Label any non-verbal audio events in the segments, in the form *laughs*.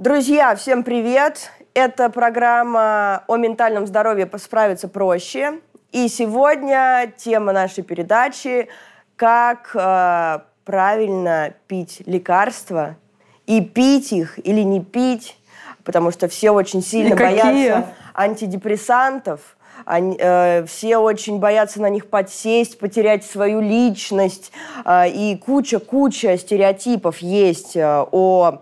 Друзья, всем привет! Это программа о ментальном здоровье «Справиться проще». И сегодня тема нашей передачи «Как э, правильно пить лекарства и пить их или не пить», потому что все очень сильно боятся антидепрессантов – они, э, все очень боятся на них подсесть, потерять свою личность. Э, и куча-куча стереотипов есть э, о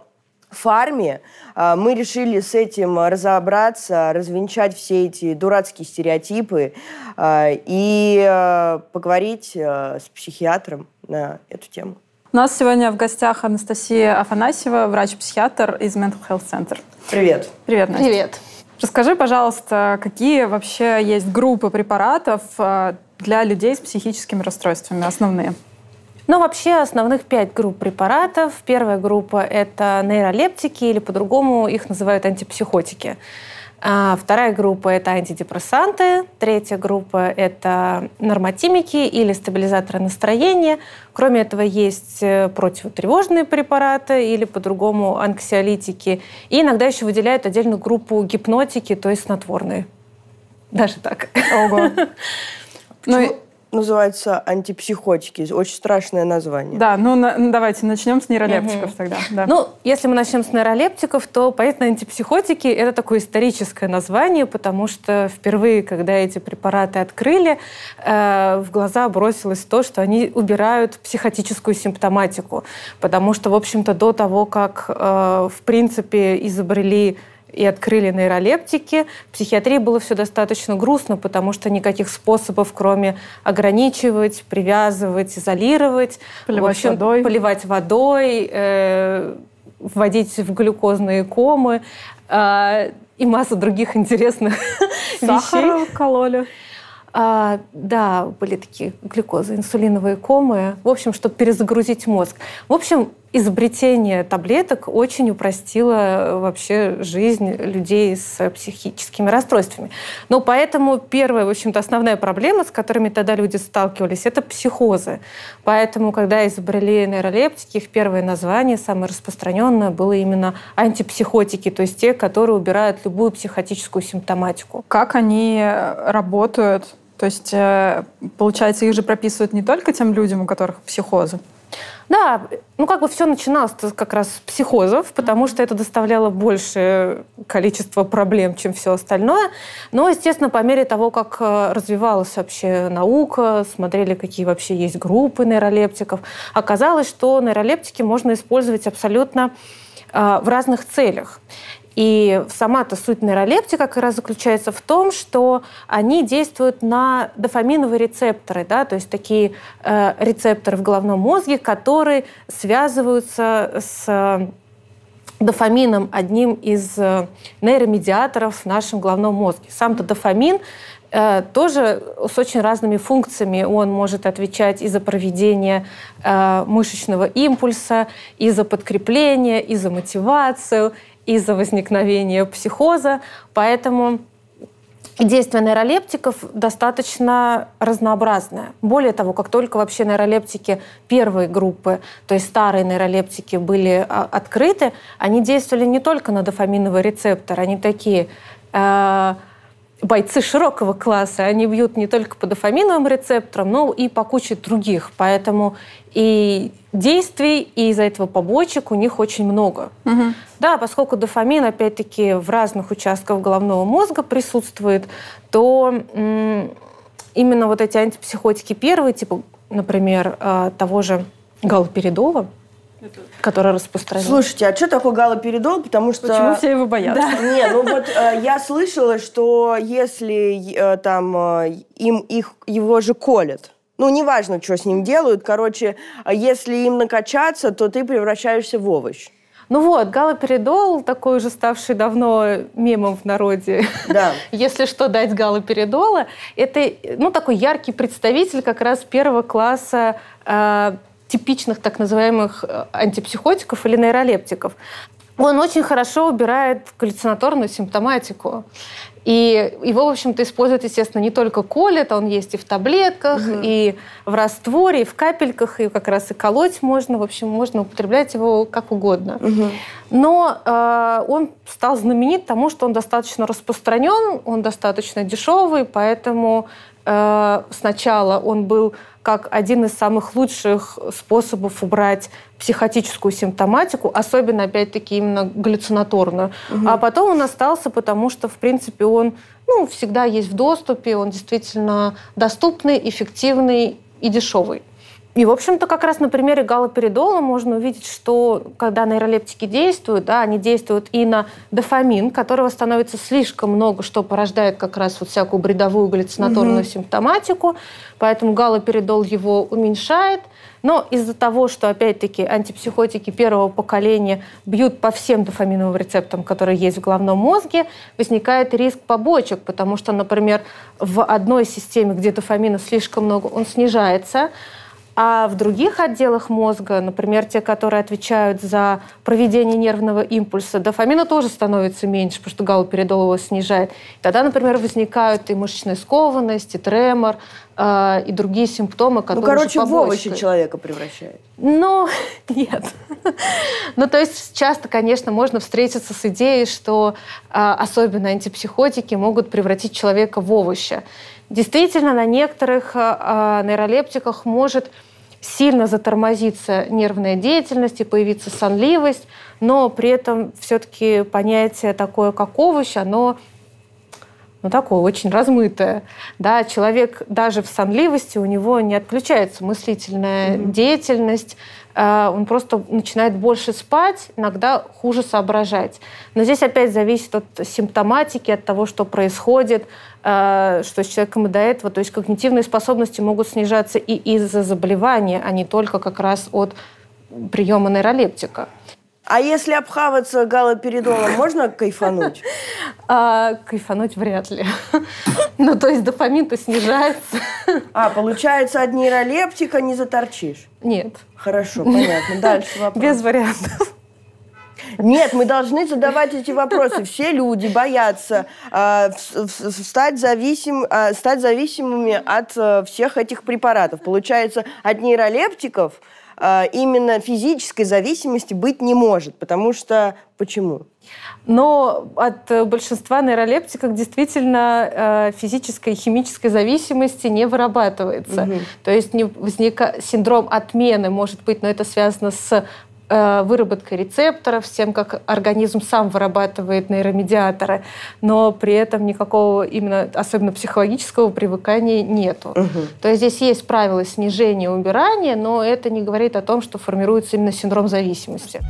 фарме. Э, мы решили с этим разобраться, развенчать все эти дурацкие стереотипы э, и э, поговорить с психиатром на эту тему. У нас сегодня в гостях Анастасия Афанасьева, врач-психиатр из Mental Health Center. Привет. Привет, Настя. Привет. Расскажи, пожалуйста, какие вообще есть группы препаратов для людей с психическими расстройствами, основные? Ну, вообще основных пять групп препаратов. Первая группа – это нейролептики, или по-другому их называют антипсихотики. А вторая группа – это антидепрессанты. Третья группа – это нормотимики или стабилизаторы настроения. Кроме этого, есть э, противотревожные препараты или по-другому анксиолитики. И иногда еще выделяют отдельную группу гипнотики, то есть снотворные. Даже так. Ого. *laughs* Ну, называется антипсихотики. Очень страшное название. Да, ну на, ну, давайте начнем с нейролептиков угу. тогда. *laughs* Да. Ну, если мы начнем с нейролептиков, то, понятно, антипсихотики – это такое историческое название, потому что впервые, когда эти препараты открыли, э, в глаза бросилось то, что они убирают психотическую симптоматику. Потому что, в общем-то, до того, как, э, в принципе, изобрели и открыли нейролептики. В психиатрии было все достаточно грустно, потому что никаких способов, кроме ограничивать, привязывать, изолировать, поливать общем, водой, поливать водой э, вводить в глюкозные комы э, и масса других интересных *laughs* Сахар вещей. кололи. А, да, были такие глюкозы, инсулиновые комы. В общем, чтобы перезагрузить мозг. В общем, изобретение таблеток очень упростило э, вообще жизнь людей с психическими расстройствами. Но поэтому первая, в общем-то, основная проблема, с которыми тогда люди сталкивались, это психозы. Поэтому, когда изобрели нейролептики, их первое название, самое распространенное, было именно антипсихотики, то есть те, которые убирают любую психотическую симптоматику. Как они э, работают? То есть, э, получается, их же прописывают не только тем людям, у которых психозы? Да, ну как бы все начиналось как раз с психозов, потому что это доставляло большее количество проблем, чем все остальное. Но, естественно, по мере того, как э, развивалась вообще наука, смотрели, какие вообще есть группы нейролептиков, оказалось, что нейролептики можно использовать абсолютно э, в разных целях. И сама-то суть нейролептика как раз заключается в том, что они действуют на дофаминовые рецепторы, да, то есть такие э, рецепторы в головном мозге, которые связываются с дофамином, одним из э, нейромедиаторов в нашем головном мозге. Сам-то дофамин э, тоже с очень разными функциями. Он может отвечать и за проведение э, мышечного импульса, и за подкрепление, и за мотивацию, из-за возникновения психоза. Поэтому действие нейролептиков достаточно разнообразное. Более того, как только вообще нейролептики первой группы, то есть старые нейролептики были а, открыты, они действовали не только на дофаминовый рецептор, они такие э, бойцы широкого класса, они бьют не только по дофаминовым рецепторам, но и по куче других. Поэтому и действий, и из-за этого побочек у них очень много. Угу. Да, поскольку дофамин, опять-таки, в разных участках головного мозга присутствует, то именно вот эти антипсихотики первые, типа, например, а, того же галоперидола, это... который распространен. Слушайте, а что такое галоперидол? Потому что... Почему все его боятся? Да. Не, ну вот э, я слышала, что если э, там э, им их, его же колят, ну, неважно, что с ним делают, короче, если им накачаться, то ты превращаешься в овощ. Ну вот, галоперидол, такой уже ставший давно мемом в народе. Да. *laughs* Если что дать галоперидола, это ну, такой яркий представитель как раз первого класса э, типичных так называемых э, антипсихотиков или нейролептиков. Он очень хорошо убирает галлюцинаторную симптоматику. И его, в общем-то, используют, естественно, не только колят, он есть и в таблетках, угу. и в растворе, и в капельках, и как раз и колоть можно. В общем, можно употреблять его как угодно. Угу. Но э, он стал знаменит тому, что он достаточно распространен, он достаточно дешевый, поэтому э, сначала он был как один из самых лучших способов убрать психотическую симптоматику, особенно, опять-таки, именно галлюцинаторную. Угу. А потом он остался, потому что, в принципе, он ну, всегда есть в доступе, он действительно доступный, эффективный и дешевый. И, в общем-то, как раз на примере галоперидола можно увидеть, что когда нейролептики действуют, да, они действуют и на дофамин, которого становится слишком много, что порождает как раз вот всякую бредовую галлюцинаторную угу. симптоматику. Поэтому галоперидол его уменьшает. Но из-за того, что, опять-таки, антипсихотики первого поколения бьют по всем дофаминовым рецептам, которые есть в головном мозге, возникает риск побочек, потому что, например, в одной системе, где дофамина слишком много, он снижается, а в других отделах мозга, например, те, которые отвечают за проведение нервного импульса, дофамина тоже становится меньше, потому что галоперидол его снижает. тогда, например, возникают и мышечная скованность, и тремор, э, и другие симптомы, ну, которые Ну, короче, в овощи человека превращает. Ну, *laughs* нет. ну, то есть часто, конечно, можно встретиться с идеей, что э, особенно антипсихотики могут превратить человека в овощи. Действительно, на некоторых э, нейролептиках может сильно затормозится нервная деятельность и появится сонливость, но при этом все-таки понятие такое, как овощ, оно ну, такое очень размытое. Да, человек даже в сонливости, у него не отключается мыслительная mm-hmm. деятельность, э, он просто начинает больше спать, иногда хуже соображать. Но здесь опять зависит от симптоматики, от того, что происходит, э, что с человеком и до этого. То есть когнитивные способности могут снижаться и из-за заболевания, а не только как раз от приема нейролептика. А если обхаваться галоперидолом, можно кайфануть? *laughs* А, кайфануть вряд ли. *laughs* Ну, то есть дофамин-то снижается. А, получается, от нейролептика не заторчишь? Нет. Хорошо, понятно. Дальше *laughs* вопрос. Без вариантов. Нет, мы должны задавать эти вопросы. Все люди боятся э, стать, зависим, э, стать зависимыми от э, всех этих препаратов. Получается, от нейролептиков именно физической зависимости быть не может. Потому что... Почему? Но от большинства нейролептиков действительно э, физической и химической зависимости не вырабатывается. Угу. То есть не возника... синдром отмены может быть, но это связано с Э, выработкой рецепторов, с тем, как организм сам вырабатывает нейромедиаторы, но при этом никакого именно, особенно психологического привыкания нету. Угу. То есть здесь есть правила снижения убирания, но это не говорит о том, что формируется именно синдром зависимости.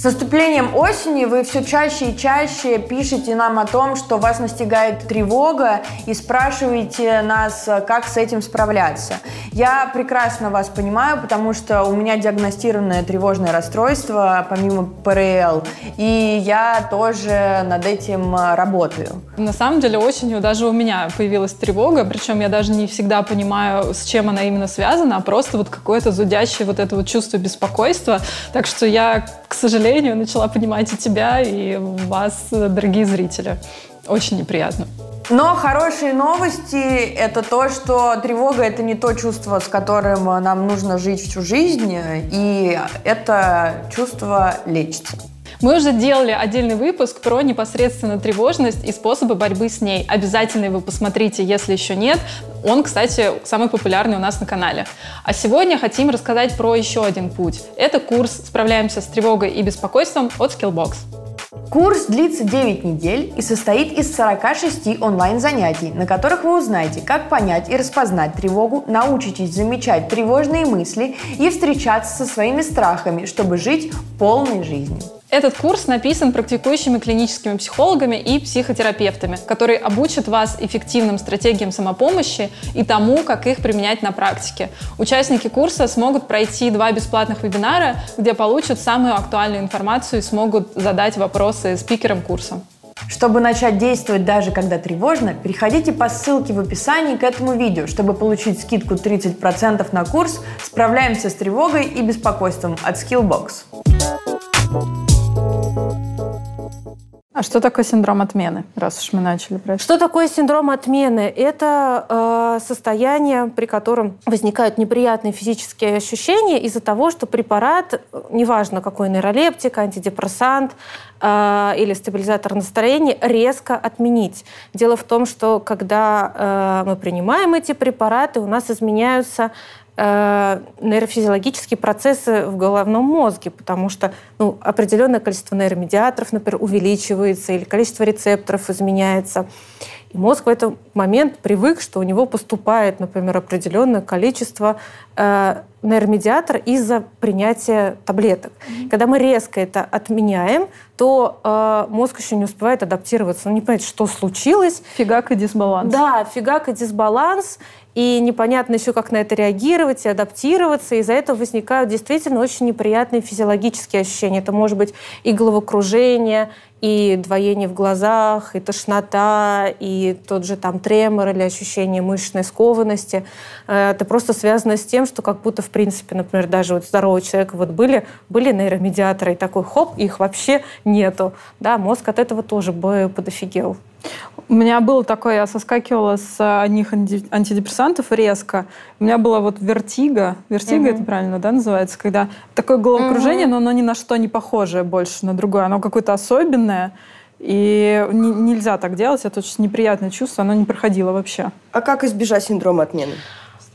С наступлением осени вы все чаще и чаще пишете нам о том, что вас настигает тревога и спрашиваете нас, как с этим справляться. Я прекрасно вас понимаю, потому что у меня диагностированное тревожное расстройство, помимо ПРЛ, и я тоже над этим работаю. На самом деле осенью даже у меня появилась тревога, причем я даже не всегда понимаю, с чем она именно связана, а просто вот какое-то зудящее вот это вот чувство беспокойства. Так что я, к сожалению, сожалению, начала понимать и тебя, и вас, дорогие зрители. Очень неприятно. Но хорошие новости – это то, что тревога – это не то чувство, с которым нам нужно жить всю жизнь, и это чувство лечится. Мы уже делали отдельный выпуск про непосредственно тревожность и способы борьбы с ней. Обязательно его посмотрите, если еще нет. Он, кстати, самый популярный у нас на канале. А сегодня хотим рассказать про еще один путь. Это курс «Справляемся с тревогой и беспокойством» от Skillbox. Курс длится 9 недель и состоит из 46 онлайн-занятий, на которых вы узнаете, как понять и распознать тревогу, научитесь замечать тревожные мысли и встречаться со своими страхами, чтобы жить полной жизнью. Этот курс написан практикующими клиническими психологами и психотерапевтами, которые обучат вас эффективным стратегиям самопомощи и тому, как их применять на практике. Участники курса смогут пройти два бесплатных вебинара, где получат самую актуальную информацию и смогут задать вопросы спикерам курса. Чтобы начать действовать даже когда тревожно, переходите по ссылке в описании к этому видео, чтобы получить скидку 30% на курс «Справляемся с тревогой и беспокойством» от Skillbox. А что такое синдром отмены, раз уж мы начали про это? Что такое синдром отмены? Это э, состояние, при котором возникают неприятные физические ощущения из-за того, что препарат, неважно какой нейролептик, антидепрессант э, или стабилизатор настроения, резко отменить. Дело в том, что когда э, мы принимаем эти препараты, у нас изменяются Э, нейрофизиологические процессы в головном мозге, потому что ну, определенное количество нейромедиаторов, например, увеличивается или количество рецепторов изменяется. И мозг в этот момент привык, что у него поступает, например, определенное количество э, нейромедиатора из-за принятия таблеток. Mm-hmm. Когда мы резко это отменяем, то э, мозг еще не успевает адаптироваться, он не понимает, что случилось. Фигак и дисбаланс. Да, фигак и дисбаланс и непонятно еще, как на это реагировать и адаптироваться. Из-за этого возникают действительно очень неприятные физиологические ощущения. Это может быть и головокружение, и двоение в глазах, и тошнота, и тот же там тремор или ощущение мышечной скованности. Э, это просто связано с тем, что как будто, в принципе, например, даже вот здорового человека вот были, были нейромедиаторы, и такой хоп, их вообще нету. Да, мозг от этого тоже бы подофигел. У меня было такое, я соскакивала с одних антидепрессантов резко. У меня было вот вертига. Вертига угу. это правильно, да, называется? Когда такое головокружение, угу. но оно ни на что не похожее больше на другое. Оно какое-то особенное. И нельзя так делать. Это очень неприятное чувство. Оно не проходило вообще. А как избежать синдрома отмены?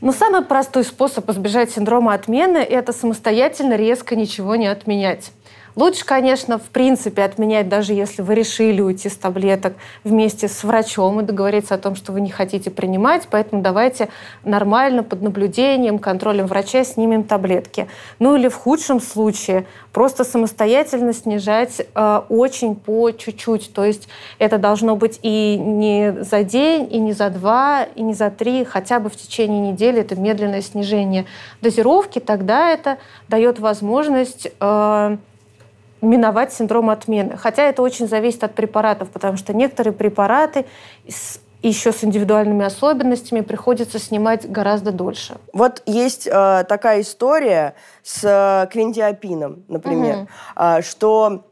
Ну, самый простой способ избежать синдрома отмены – это самостоятельно резко ничего не отменять. Лучше, конечно, в принципе отменять, даже если вы решили уйти с таблеток вместе с врачом и договориться о том, что вы не хотите принимать, поэтому давайте нормально под наблюдением, контролем врача снимем таблетки. Ну или в худшем случае просто самостоятельно снижать э, очень по чуть-чуть. То есть это должно быть и не за день, и не за два, и не за три, хотя бы в течение недели это медленное снижение дозировки, тогда это дает возможность э, миновать синдром отмены. Хотя это очень зависит от препаратов, потому что некоторые препараты с еще с индивидуальными особенностями приходится снимать гораздо дольше. Вот есть э, такая история с э, квинтиапином, например, угу. э, что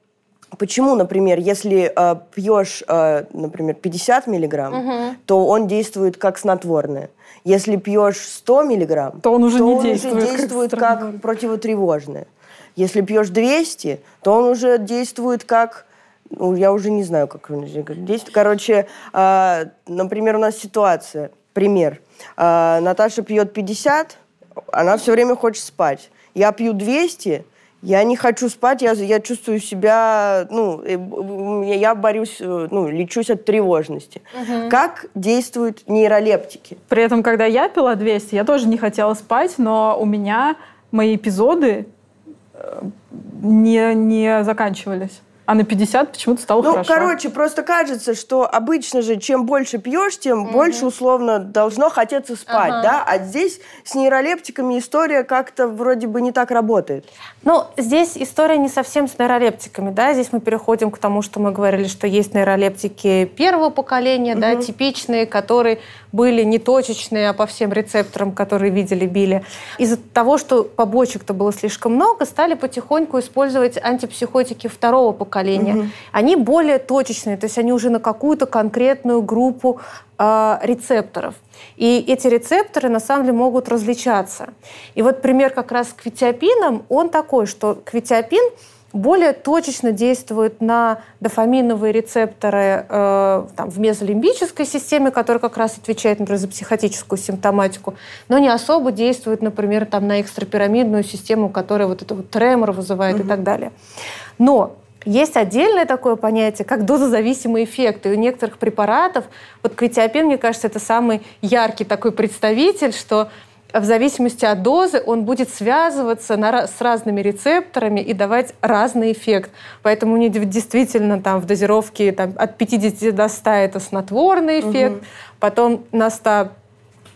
почему, например, если э, пьешь, э, например, 50 миллиграмм, угу. то он действует как снотворное. Если пьешь 100 миллиграмм, то он уже то не он действует, уже действует как, как противотревожное. Если пьешь 200, то он уже действует как ну, я уже не знаю, как он действует. Короче, э, например, у нас ситуация, пример. Э, Наташа пьет 50, она все время хочет спать. Я пью 200, я не хочу спать, я, я чувствую себя, ну, э, я борюсь, э, ну, лечусь от тревожности. Угу. Как действуют нейролептики? При этом, когда я пила 200, я тоже не хотела спать, но у меня мои эпизоды не, не заканчивались. А на 50 почему-то стало ну, хорошо. Ну, короче, просто кажется, что обычно же чем больше пьешь, тем угу. больше условно должно хотеться спать, ага. да? А здесь с нейролептиками история как-то вроде бы не так работает. Ну, здесь история не совсем с нейролептиками, да? Здесь мы переходим к тому, что мы говорили, что есть нейролептики первого поколения, угу. да, типичные, которые были не точечные, а по всем рецепторам, которые видели, били. Из-за того, что побочек-то было слишком много, стали потихоньку использовать антипсихотики второго поколения. Угу. Они более точечные, то есть они уже на какую-то конкретную группу э, рецепторов. И эти рецепторы на самом деле могут различаться. И вот пример как раз с квитиапином, он такой, что квитиапин – более точечно действует на дофаминовые рецепторы э, там, в мезолимбической системе, которая как раз отвечает, например, за психотическую симптоматику, но не особо действует, например, там, на экстрапирамидную систему, которая вот это вот тремор вызывает угу. и так далее. Но есть отдельное такое понятие, как дозозависимый эффект. И у некоторых препаратов, вот квитиапин, мне кажется, это самый яркий такой представитель, что в зависимости от дозы он будет связываться на, с разными рецепторами и давать разный эффект. Поэтому него действительно там в дозировке там, от 50 до 100 это снотворный эффект, угу. потом на 100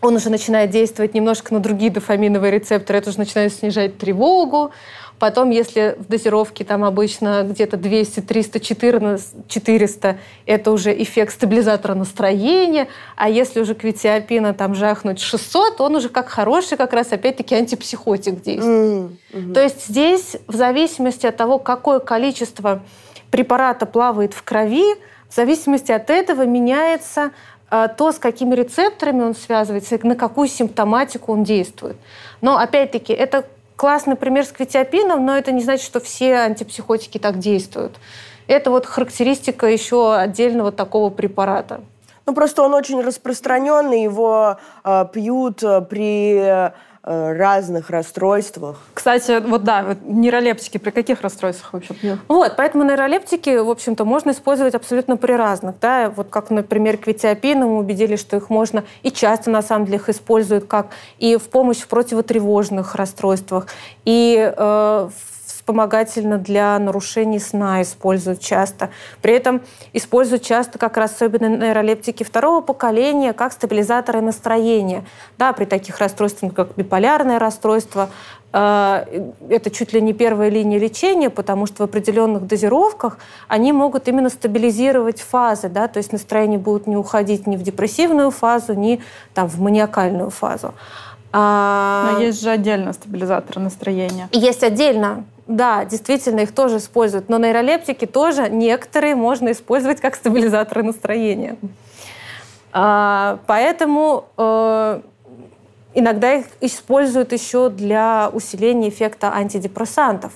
он уже начинает действовать немножко на другие дофаминовые рецепторы, это уже начинает снижать тревогу. Потом, если в дозировке там обычно где-то 200, 300, 400, 400, это уже эффект стабилизатора настроения. А если уже квитиапина там жахнуть 600, он уже как хороший как раз опять-таки антипсихотик действует. Mm-hmm. То есть здесь в зависимости от того, какое количество препарата плавает в крови, в зависимости от этого меняется а, то, с какими рецепторами он связывается, на какую симптоматику он действует. Но, опять-таки, это классный пример с квитиопином, но это не значит, что все антипсихотики так действуют. Это вот характеристика еще отдельного такого препарата. Ну, просто он очень распространенный, его э, пьют при Э, разных расстройствах. Кстати, вот да, вот нейролептики при каких расстройствах вообще пьют? Вот, поэтому нейролептики, в общем-то, можно использовать абсолютно при разных. Да? Вот как, например, квитиопин, мы убедились, что их можно и часто, на самом деле, их используют как и в помощь в противотревожных расстройствах, и э, вспомогательно для нарушений сна используют часто. При этом используют часто как раз особенно нейролептики второго поколения как стабилизаторы настроения. Да, при таких расстройствах, как биполярное расстройство, э, это чуть ли не первая линия лечения, потому что в определенных дозировках они могут именно стабилизировать фазы, да, то есть настроение будет не уходить ни в депрессивную фазу, ни там, в маниакальную фазу. А... Но есть же отдельно стабилизаторы настроения. Есть отдельно. Да, действительно, их тоже используют. Но нейролептики тоже некоторые можно использовать как стабилизаторы настроения. А, поэтому э, иногда их используют еще для усиления эффекта антидепрессантов.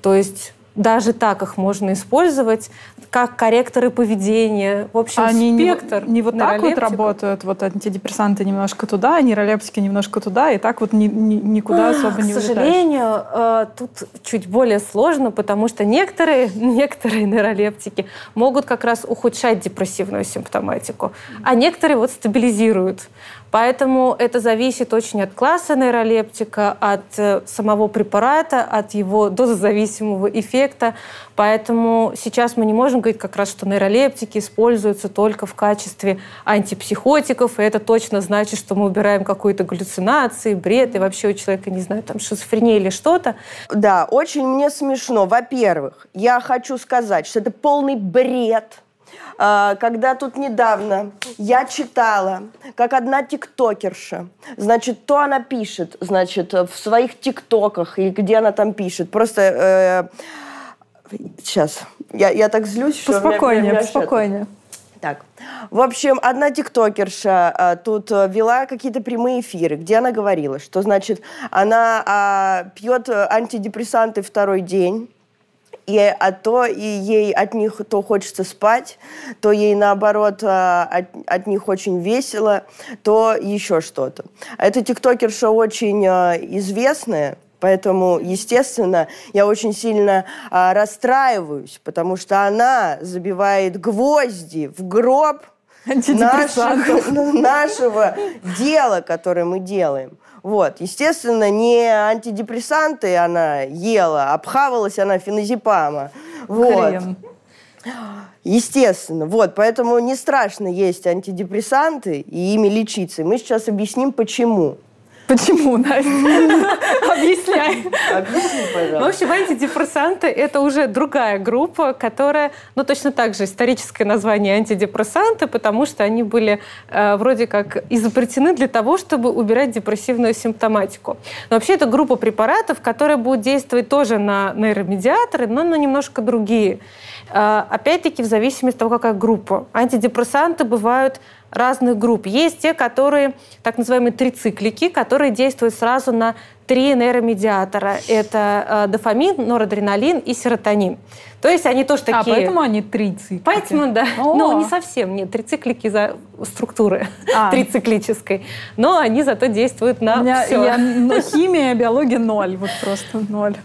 То есть даже так их можно использовать, как корректоры поведения. В общем, Они спектр. Не, не вот так вот работают, вот антидепрессанты немножко туда, нейролептики немножко туда, и так вот ни, ни, никуда особо не К сожалению, э, тут чуть более сложно, потому что некоторые, *laughs* некоторые нейролептики могут как раз ухудшать депрессивную симптоматику, а некоторые вот стабилизируют. Поэтому это зависит очень от класса нейролептика, от э, самого препарата, от его *laughs* дозозависимого эффекта. Поэтому сейчас мы не можем говорить как раз, что нейролептики используются только в качестве антипсихотиков, и это точно значит, что мы убираем какую-то галлюцинации, бред, и вообще у человека, не знаю, там шизофрения или что-то. Да, очень мне смешно. Во-первых, я хочу сказать, что это полный бред, когда тут недавно я читала, как одна тиктокерша, значит, то она пишет, значит, в своих тиктоках, или где она там пишет, просто... Э, сейчас, я, я так злюсь, что... Спокойнее, спокойнее. Так, в общем, одна тиктокерша а, тут э, вела какие-то прямые эфиры, где она говорила, что, значит, она а, пьет антидепрессанты второй день, и, а то и ей от них то хочется спать, то ей наоборот а, от, от них очень весело, то еще что-то. Эта тиктокерша очень а, известная, Поэтому, естественно, я очень сильно а, расстраиваюсь, потому что она забивает гвозди в гроб наших, *laughs* нашего дела, которое мы делаем. Вот. Естественно, не антидепрессанты она ела, обхавалась она феназепама. Вот. Хрен. Естественно, вот, поэтому не страшно есть антидепрессанты и ими лечиться. Мы сейчас объясним, почему. Почему, Настя? *laughs* Объясняй. Объясни, пожалуйста. В общем, антидепрессанты – это уже другая группа, которая, ну, точно так же историческое название антидепрессанты, потому что они были э, вроде как изобретены для того, чтобы убирать депрессивную симптоматику. Но вообще это группа препаратов, которые будут действовать тоже на нейромедиаторы, но на немножко другие. Э, опять-таки, в зависимости от того, какая группа. Антидепрессанты бывают разных групп. Есть те, которые, так называемые трициклики, которые действуют сразу на три нейромедиатора. Это э, дофамин, норадреналин и серотонин. То есть они тоже а, такие... А, поэтому они трициклики. Поэтому, да. О. Но не совсем, нет. Трициклики за структуры а. *laughs* трициклической. Но они зато действуют на У меня, все. Я, *laughs* но химия, биология ноль. Вот просто ноль.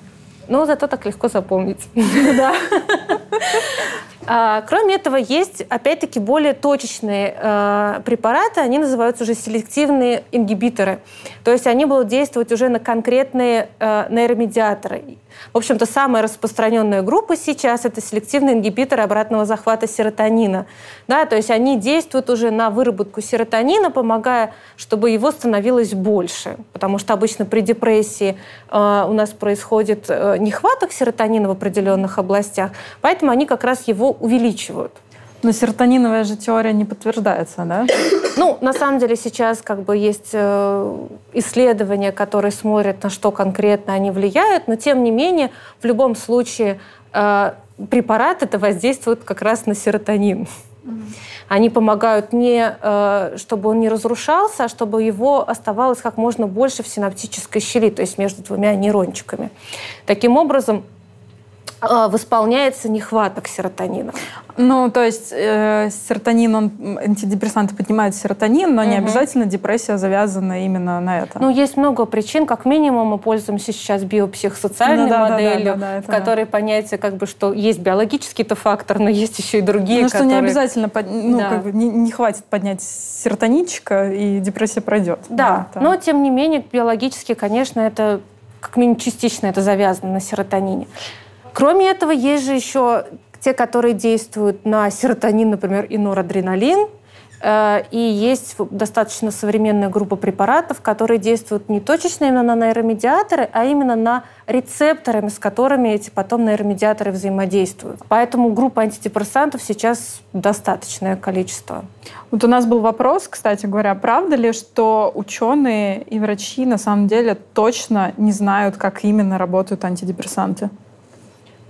Но зато так легко запомнить. Да. *laughs* А, кроме этого, есть, опять-таки, более точечные э, препараты, они называются уже селективные ингибиторы. То есть они будут действовать уже на конкретные э, нейромедиаторы. В общем-то, самая распространенная группа сейчас – это селективные ингибиторы обратного захвата серотонина. Да, то есть они действуют уже на выработку серотонина, помогая, чтобы его становилось больше. Потому что обычно при депрессии э, у нас происходит э, нехваток серотонина в определенных областях, поэтому они как раз его увеличивают. Но серотониновая же теория не подтверждается, да? *coughs* Ну, на самом деле сейчас как бы есть э, исследования, которые смотрят, на что конкретно они влияют, но тем не менее, в любом случае, э, препарат это воздействует как раз на серотонин. Они помогают не, э, чтобы он не разрушался, а чтобы его оставалось как можно больше в синаптической щели, то есть между двумя нейрончиками. Таким образом, восполняется нехваток серотонина. Ну, то есть э, серотонин, он, антидепрессанты поднимают серотонин, но угу. не обязательно депрессия завязана именно на это. Ну, есть много причин. Как минимум мы пользуемся сейчас биопсихосоциальной ну, да, моделью, да, да, да, в которой да. понятие, как бы, что есть биологический-то фактор, но есть еще и другие, Ну, которые... что не обязательно, ну, да. как бы, не, не хватит поднять серотонинчика, и депрессия пройдет. Да, да но, тем не менее, биологически, конечно, это как минимум частично это завязано на серотонине. Кроме этого, есть же еще те, которые действуют на серотонин, например, и норадреналин, э, и есть достаточно современная группа препаратов, которые действуют не точечно именно на нейромедиаторы, а именно на рецепторы, с которыми эти потом нейромедиаторы взаимодействуют. Поэтому группа антидепрессантов сейчас достаточное количество. Вот у нас был вопрос, кстати говоря, правда ли, что ученые и врачи на самом деле точно не знают, как именно работают антидепрессанты?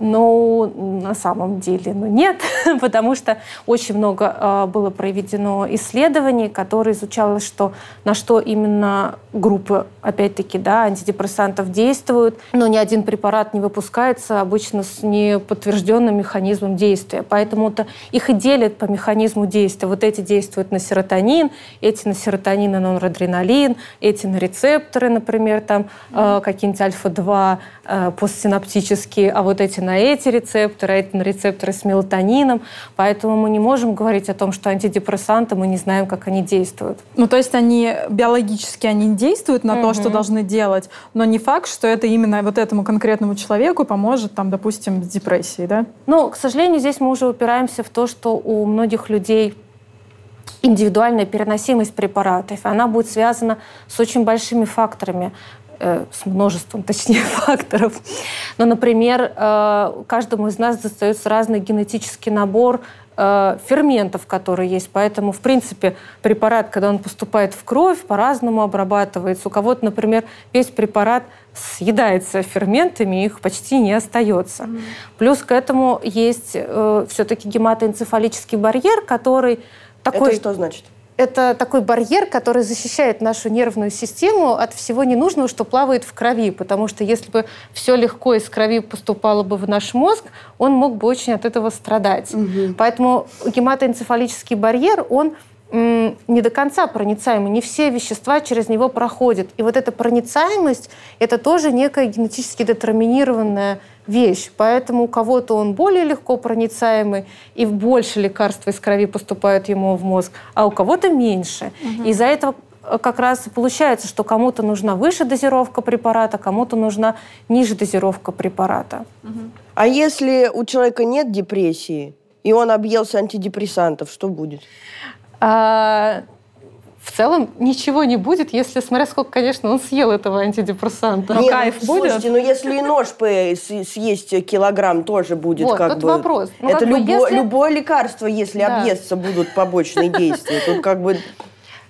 Ну, на самом деле, ну нет, *laughs* потому что очень много э, было проведено исследований, которые изучалось, что на что именно группы, опять-таки, да, антидепрессантов действуют, но ни один препарат не выпускается обычно с неподтвержденным механизмом действия. Поэтому -то их и делят по механизму действия. Вот эти действуют на серотонин, эти на серотонин и норадреналин, эти на рецепторы, например, там э, какие-нибудь альфа-2 э, постсинаптические, а вот эти на эти рецепторы, а это на рецепторы с мелатонином. Поэтому мы не можем говорить о том, что антидепрессанты, мы не знаем, как они действуют. Ну, то есть они биологически они действуют на угу. то, что должны делать, но не факт, что это именно вот этому конкретному человеку поможет, там, допустим, с депрессией, да? Ну, к сожалению, здесь мы уже упираемся в то, что у многих людей индивидуальная переносимость препаратов. Она будет связана с очень большими факторами. Э, с множеством, точнее, *laughs* факторов. Но, например, э, каждому из нас достается разный генетический набор э, ферментов, которые есть. Поэтому, в принципе, препарат, когда он поступает в кровь, по-разному обрабатывается. У кого-то, например, весь препарат съедается ферментами, их почти не остается. Mm. Плюс к этому есть э, все-таки гематоэнцефалический барьер, который такой... Это что значит? Это такой барьер, который защищает нашу нервную систему от всего ненужного, что плавает в крови. Потому что если бы все легко из крови поступало бы в наш мозг, он мог бы очень от этого страдать. Угу. Поэтому гематоэнцефалический барьер, он не до конца проницаемый, не все вещества через него проходят. И вот эта проницаемость – это тоже некая генетически детерминированная вещь. Поэтому у кого-то он более легко проницаемый, и больше лекарств из крови поступают ему в мозг, а у кого-то меньше. Угу. Из-за этого э, как раз получается, что кому-то нужна выше дозировка препарата, кому-то нужна ниже дозировка препарата. Угу. А если у человека нет депрессии, и он объелся антидепрессантов, что будет? А, в целом ничего не будет, если, смотря сколько, конечно, он съел этого антидепрессанта. Но Нет, кайф ну, будет? Слушайте, ну если и нож съесть килограмм, тоже будет вот, как тут бы... вопрос. Ну, Это любо, если... любое лекарство, если да. объестся, будут побочные *laughs* действия. Тут как бы...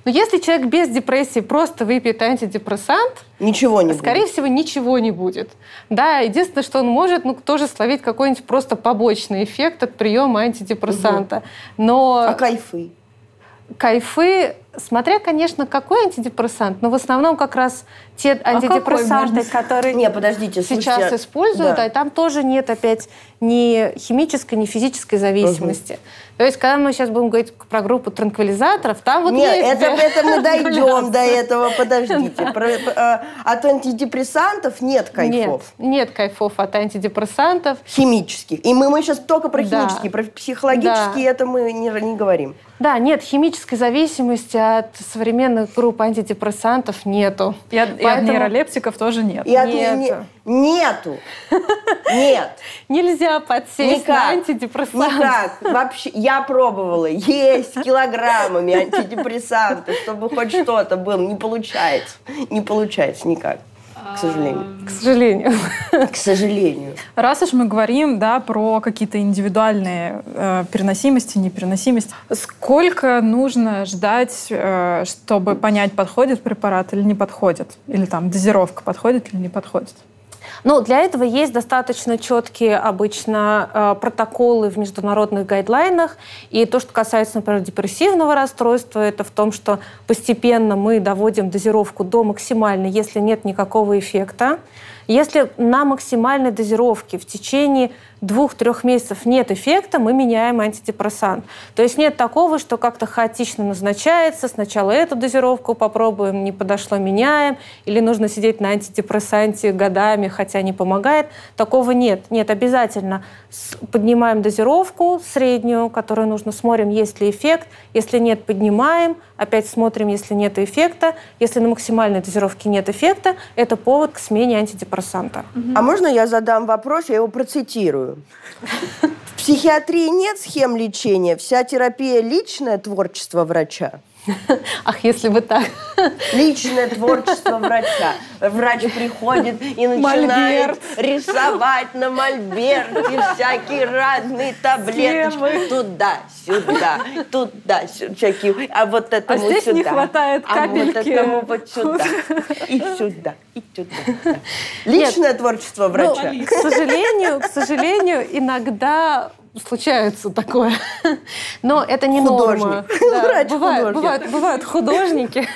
Но если человек без депрессии просто выпьет антидепрессант, ничего не скорее будет. всего, ничего не будет. Да, единственное, что он может, ну, тоже словить какой-нибудь просто побочный эффект от приема антидепрессанта. Но... А кайфы? Кайфы Смотря, конечно, какой антидепрессант, но в основном как раз те а антидепрессанты, которые не, подождите, сейчас слушайте, используют, да. а там тоже нет опять ни химической, ни физической зависимости. Угу. То есть, когда мы сейчас будем говорить про группу транквилизаторов, там вот Нет, есть... это, это мы дойдем до этого, подождите. Про, э, от антидепрессантов нет кайфов. Нет, нет кайфов от антидепрессантов. Химических. И мы, мы сейчас только про да. химические, про психологические да. это мы не, не говорим. Да, нет, химической зависимости от современных групп антидепрессантов нету. И от, Поэтому... и от нейролептиков тоже нет. И от, нету. Не, нету. *laughs* Нет. Нельзя подсесть Никак. на антидепрессанты. Никак. Вообще, я пробовала есть килограммами антидепрессанты, чтобы хоть что-то было. Не получается. Не получается никак к сожалению. К сожалению. К сожалению. Раз уж мы говорим да, про какие-то индивидуальные э, переносимости, непереносимости, сколько нужно ждать, э, чтобы понять, подходит препарат или не подходит? Или там дозировка подходит или не подходит? Ну, для этого есть достаточно четкие обычно э, протоколы в международных гайдлайнах. И то, что касается, например, депрессивного расстройства, это в том, что постепенно мы доводим дозировку до максимальной, если нет никакого эффекта. Если на максимальной дозировке в течение двух-трех месяцев нет эффекта, мы меняем антидепрессант. То есть нет такого, что как-то хаотично назначается, сначала эту дозировку попробуем, не подошло, меняем, или нужно сидеть на антидепрессанте годами, хотя не помогает. Такого нет. Нет, обязательно поднимаем дозировку среднюю, которую нужно, смотрим, есть ли эффект. Если нет, поднимаем, опять смотрим, если нет эффекта. Если на максимальной дозировке нет эффекта, это повод к смене антидепрессанта. А можно я задам вопрос, я его процитирую? Спрашиваю. В психиатрии нет схем лечения. Вся терапия – личное творчество врача. Ах, если бы так. Личное творчество врача. Врач приходит и начинает Мольберт. рисовать на мольберте всякие разные таблетки. Туда, сюда, туда, всякие. А вот этому а здесь сюда. не хватает капельки. А вот этому вот сюда. И *laughs* сюда, и сюда. Личное Нет, творчество ну, врача. Ну, к сожалению, к сожалению, иногда случается такое. *laughs* Но это не Художник. норма. Да, *laughs* бывают, бывают, бывают художники.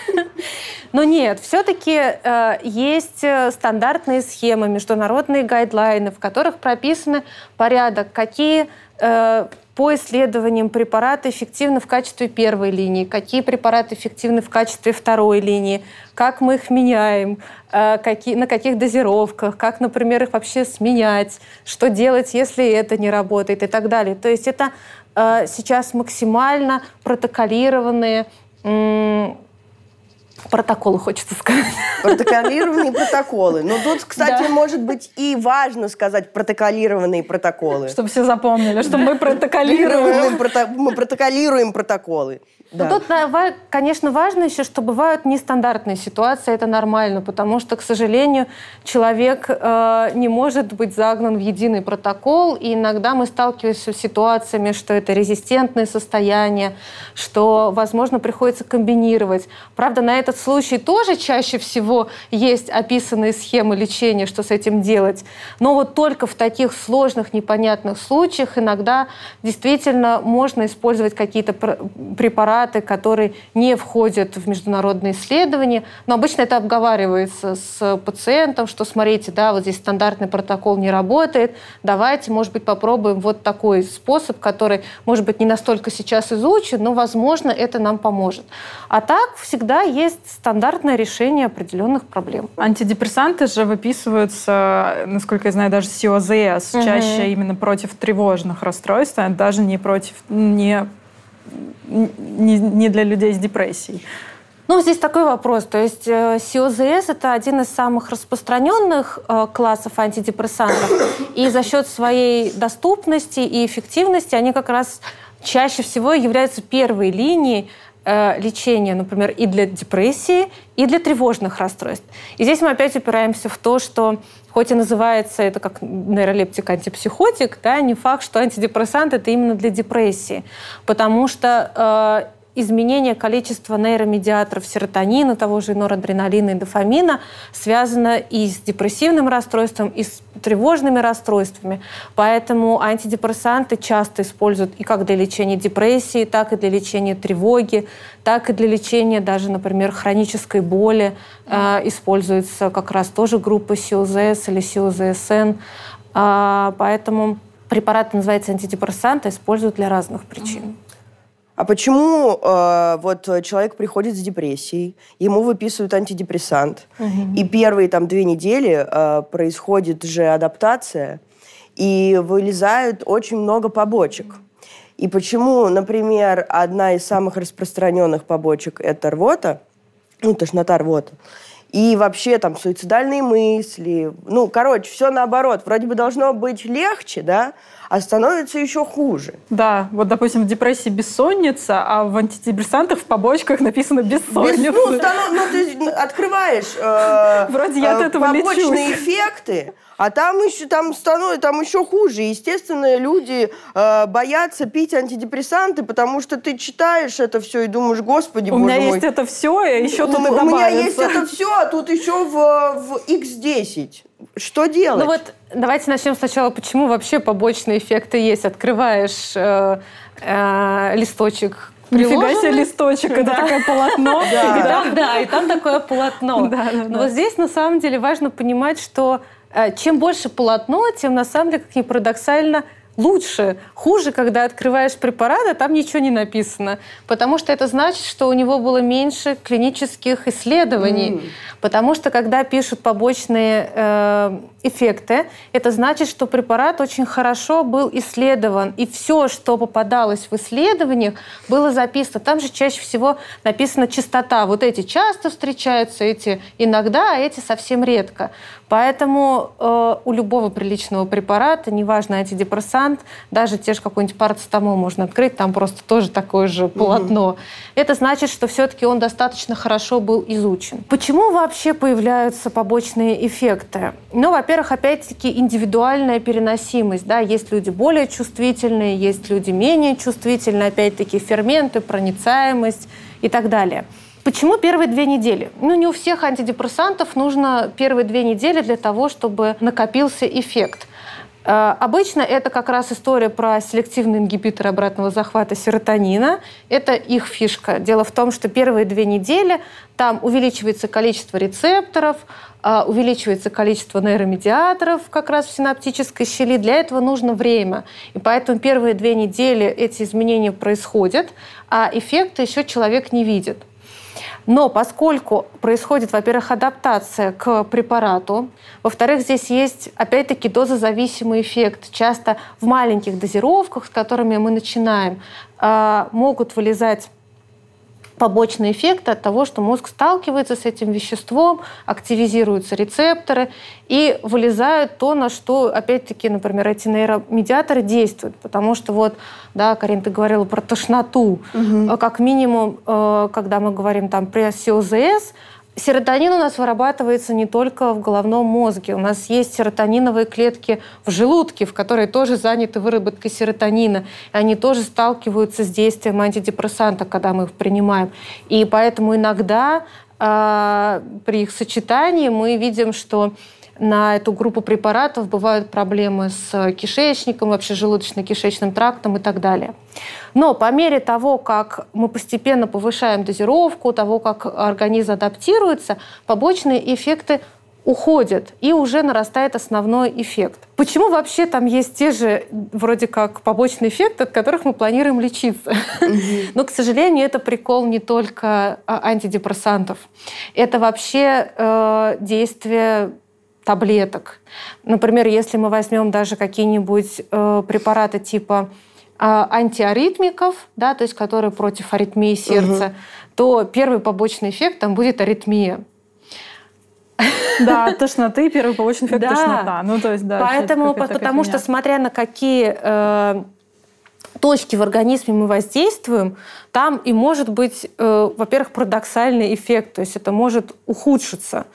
*laughs* Но нет, все-таки э, есть э, стандартные схемы, международные гайдлайны, в которых прописаны порядок, какие э, по исследованиям препараты эффективны в качестве первой линии, какие препараты эффективны в качестве второй линии, как мы их меняем, э, какие, на каких дозировках, как, например, их вообще сменять, что делать, если это не работает и так далее. То есть это э, сейчас максимально протоколированные Протоколы, хочется сказать. Протоколированные *laughs* протоколы. Но тут, кстати, да. может быть и важно сказать протоколированные протоколы. Чтобы все запомнили, что мы протоколируем. Мы протоколируем протоколы. Да. Но тут, конечно, важно еще, что бывают нестандартные ситуации, это нормально, потому что, к сожалению, человек э, не может быть загнан в единый протокол, и иногда мы сталкиваемся с ситуациями, что это резистентные состояния, что, возможно, приходится комбинировать. Правда, на этот случай тоже чаще всего есть описанные схемы лечения, что с этим делать, но вот только в таких сложных, непонятных случаях иногда действительно можно использовать какие-то препараты, которые не входят в международные исследования. Но обычно это обговаривается с пациентом, что смотрите, да, вот здесь стандартный протокол не работает, давайте, может быть, попробуем вот такой способ, который, может быть, не настолько сейчас изучен, но, возможно, это нам поможет. А так всегда есть стандартное решение определенных проблем. Антидепрессанты же выписываются, насколько я знаю, даже СИОЗС, угу. чаще именно против тревожных расстройств, а даже не против не не, не для людей с депрессией. Ну, здесь такой вопрос. То есть э, СИОЗС – это один из самых распространенных э, классов антидепрессантов. *coughs* И за счет своей доступности и эффективности они как раз чаще всего являются первой линией э, лечения, например, и для депрессии, и для тревожных расстройств. И здесь мы опять упираемся в то, что хоть и называется это как нейролептик антипсихотик, да, не факт, что антидепрессант это именно для депрессии, потому что э, изменение количества нейромедиаторов серотонина, того же норадреналина и дофамина связано и с депрессивным расстройством, и с тревожными расстройствами. Поэтому антидепрессанты часто используют и как для лечения депрессии, так и для лечения тревоги, так и для лечения даже, например, хронической боли. Э, используется как раз тоже группа СИОЗС или СИОЗСН. Э, поэтому препараты называются антидепрессанты, используют для разных причин. А почему э, вот человек приходит с депрессией, ему выписывают антидепрессант, угу. и первые там две недели э, происходит же адаптация, и вылезают очень много побочек. И почему, например, одна из самых распространенных побочек это рвота, ну, тошнота рвота, и вообще там суицидальные мысли. Ну, короче, все наоборот. Вроде бы должно быть легче, да, а становится еще хуже. Да, вот, допустим, в депрессии бессонница, а в антидепрессантах в побочках написано бессонница. Без, ну, станов, ну, ты открываешь э, Вроде я от э, этого побочные лечусь. эффекты, а там еще, там становится, там еще хуже. Естественно, люди э, боятся пить антидепрессанты, потому что ты читаешь это все и думаешь, господи, У боже меня есть это все, и еще тут У, у меня есть это все, а тут еще в, в X10 что делать? Ну вот давайте начнем сначала, почему вообще побочные эффекты есть. Открываешь э, э, листочек Нифига себе листочек, это Да. такое полотно. *laughs* И там, да, и там такое полотно. *laughs* Да, да, Но да. вот здесь на самом деле важно понимать, что э, чем больше полотно, тем на самом деле, как ни парадоксально, лучше. Хуже, когда открываешь препарат, а там ничего не написано. Потому что это значит, что у него было меньше клинических исследований. Потому что когда пишут побочные э, эффекты, это значит, что препарат очень хорошо был исследован. И все, что попадалось в исследованиях, было записано. Там же чаще всего написана частота. Вот эти часто встречаются, эти иногда, а эти совсем редко. Поэтому э, у любого приличного препарата, неважно антидепрессант, даже те же какой-нибудь парацетамол можно открыть, там просто тоже такое же полотно. Это значит, что все-таки он достаточно хорошо был изучен. Почему вообще появляются побочные эффекты? Ну, во-первых, опять-таки индивидуальная переносимость. Да? Есть люди более чувствительные, есть люди менее чувствительные, опять-таки ферменты, проницаемость и так далее. Почему первые две недели? Ну, не у всех антидепрессантов нужно первые две недели для того, чтобы накопился эффект. Э, Обычно это как раз история про селективные ингибиторы обратного захвата серотонина. Это их фишка. Дело в том, что первые две недели там увеличивается количество рецепторов, а, увеличивается количество нейромедиаторов как раз в синаптической щели. Для этого нужно время. И поэтому первые две недели эти изменения происходят, а эффекта еще человек не видит. Но поскольку происходит, во-первых, адаптация к препарату, во-вторых, здесь есть, опять-таки, дозозависимый эффект. Часто в маленьких дозировках, с которыми мы начинаем, а, могут вылезать побочные эффекты от того, что мозг сталкивается с этим веществом, активизируются рецепторы и вылезают то, на что, опять-таки, например, эти нейромедиаторы действуют. Потому что вот, да, Карин, ты говорила про тошноту. Э, Как минимум, э, когда мы говорим там при СИОЗС, Серотонин у нас вырабатывается не только в головном мозге. У нас есть серотониновые клетки в желудке, в которые тоже заняты выработкой серотонина. И они тоже сталкиваются с действием антидепрессанта, когда мы их принимаем. И поэтому иногда э, при их сочетании мы видим, что на эту группу препаратов бывают проблемы с кишечником, вообще желудочно-кишечным трактом и так далее. Но по мере того, как мы постепенно повышаем дозировку, того, как организм адаптируется, побочные эффекты уходят, и уже нарастает основной эффект. Почему вообще там есть те же, вроде как, побочные эффекты, от которых мы планируем лечиться? *laughs* Но, к сожалению, это прикол не только а, антидепрессантов. Это вообще э, действие таблеток. Например, если мы возьмем даже какие-нибудь э, препараты типа э, антиаритмиков, да, то есть которые против аритмии сердца, то первый побочный эффект там будет аритмия. Да, тошноты, первый побочный эффект Да. тошнота. Ну, то есть, да. Поэтому, потому что смотря на какие э, точки в организме мы воздействуем, там и может быть, э, во-первых, парадоксальный эффект, то есть это может ухудшиться.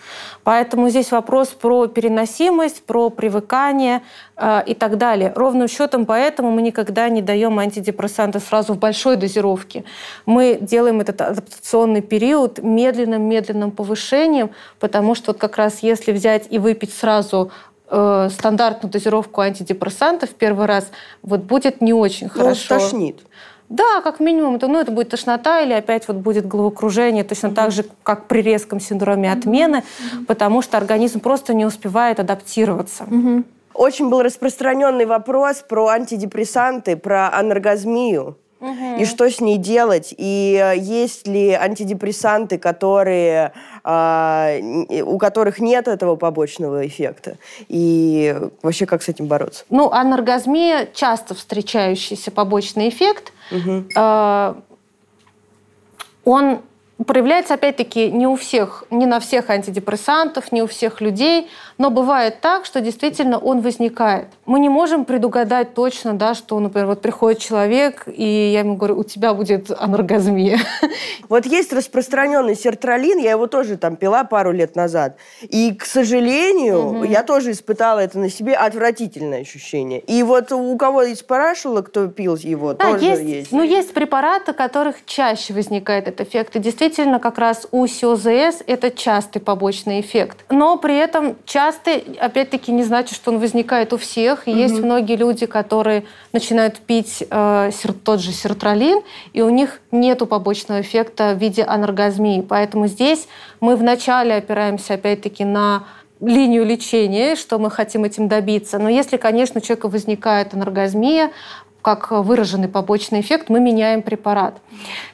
Поэтому здесь вопрос про переносимость, про привыкание э, и так далее. Ровным счетом поэтому мы никогда не даем антидепрессанты сразу в большой дозировке. Мы делаем этот адаптационный период медленным-медленным повышением, потому что вот как раз если взять и выпить сразу э, стандартную дозировку антидепрессантов первый раз, вот будет не очень Ну, хорошо. тошнит. Да, как минимум, это, ну, это будет тошнота или опять вот будет головокружение, точно так же, как при резком синдроме отмены, потому что организм просто не успевает адаптироваться. Очень был распространенный вопрос про антидепрессанты, про И что с ней делать? И э, есть ли антидепрессанты, которые, а, у которых нет этого побочного эффекта? И вообще как с этим бороться? Ну, аноргазмия – часто встречающийся побочный эффект. Э, Он проявляется, опять-таки, не у всех, не на всех антидепрессантов, не у всех людей, но бывает так, что действительно он возникает. Мы не можем предугадать точно, да, что, например, вот приходит человек, и я ему говорю, у тебя будет аноргазмия. *laughs* Вот есть распространенный сертралин, я его тоже там пила пару лет назад. И, к сожалению, я тоже испытала это на себе отвратительное ощущение. И вот у кого и спрашивала, кто пил его, Да, тоже есть, есть. Ну, есть препараты, у которых чаще возникает этот эффект. И действительно, действительно как раз у СИОЗС это частый побочный эффект. Но при этом частый, опять-таки, не значит, что он возникает у всех. И угу. есть многие люди, которые начинают пить э, тот же сертралин, и у них нет побочного эффекта в виде аноргазмии. Поэтому здесь мы вначале опираемся, опять-таки, на линию лечения, что мы хотим этим добиться. Но если, конечно, у человека возникает аноргазмия, как выраженный побочный эффект, мы меняем препарат.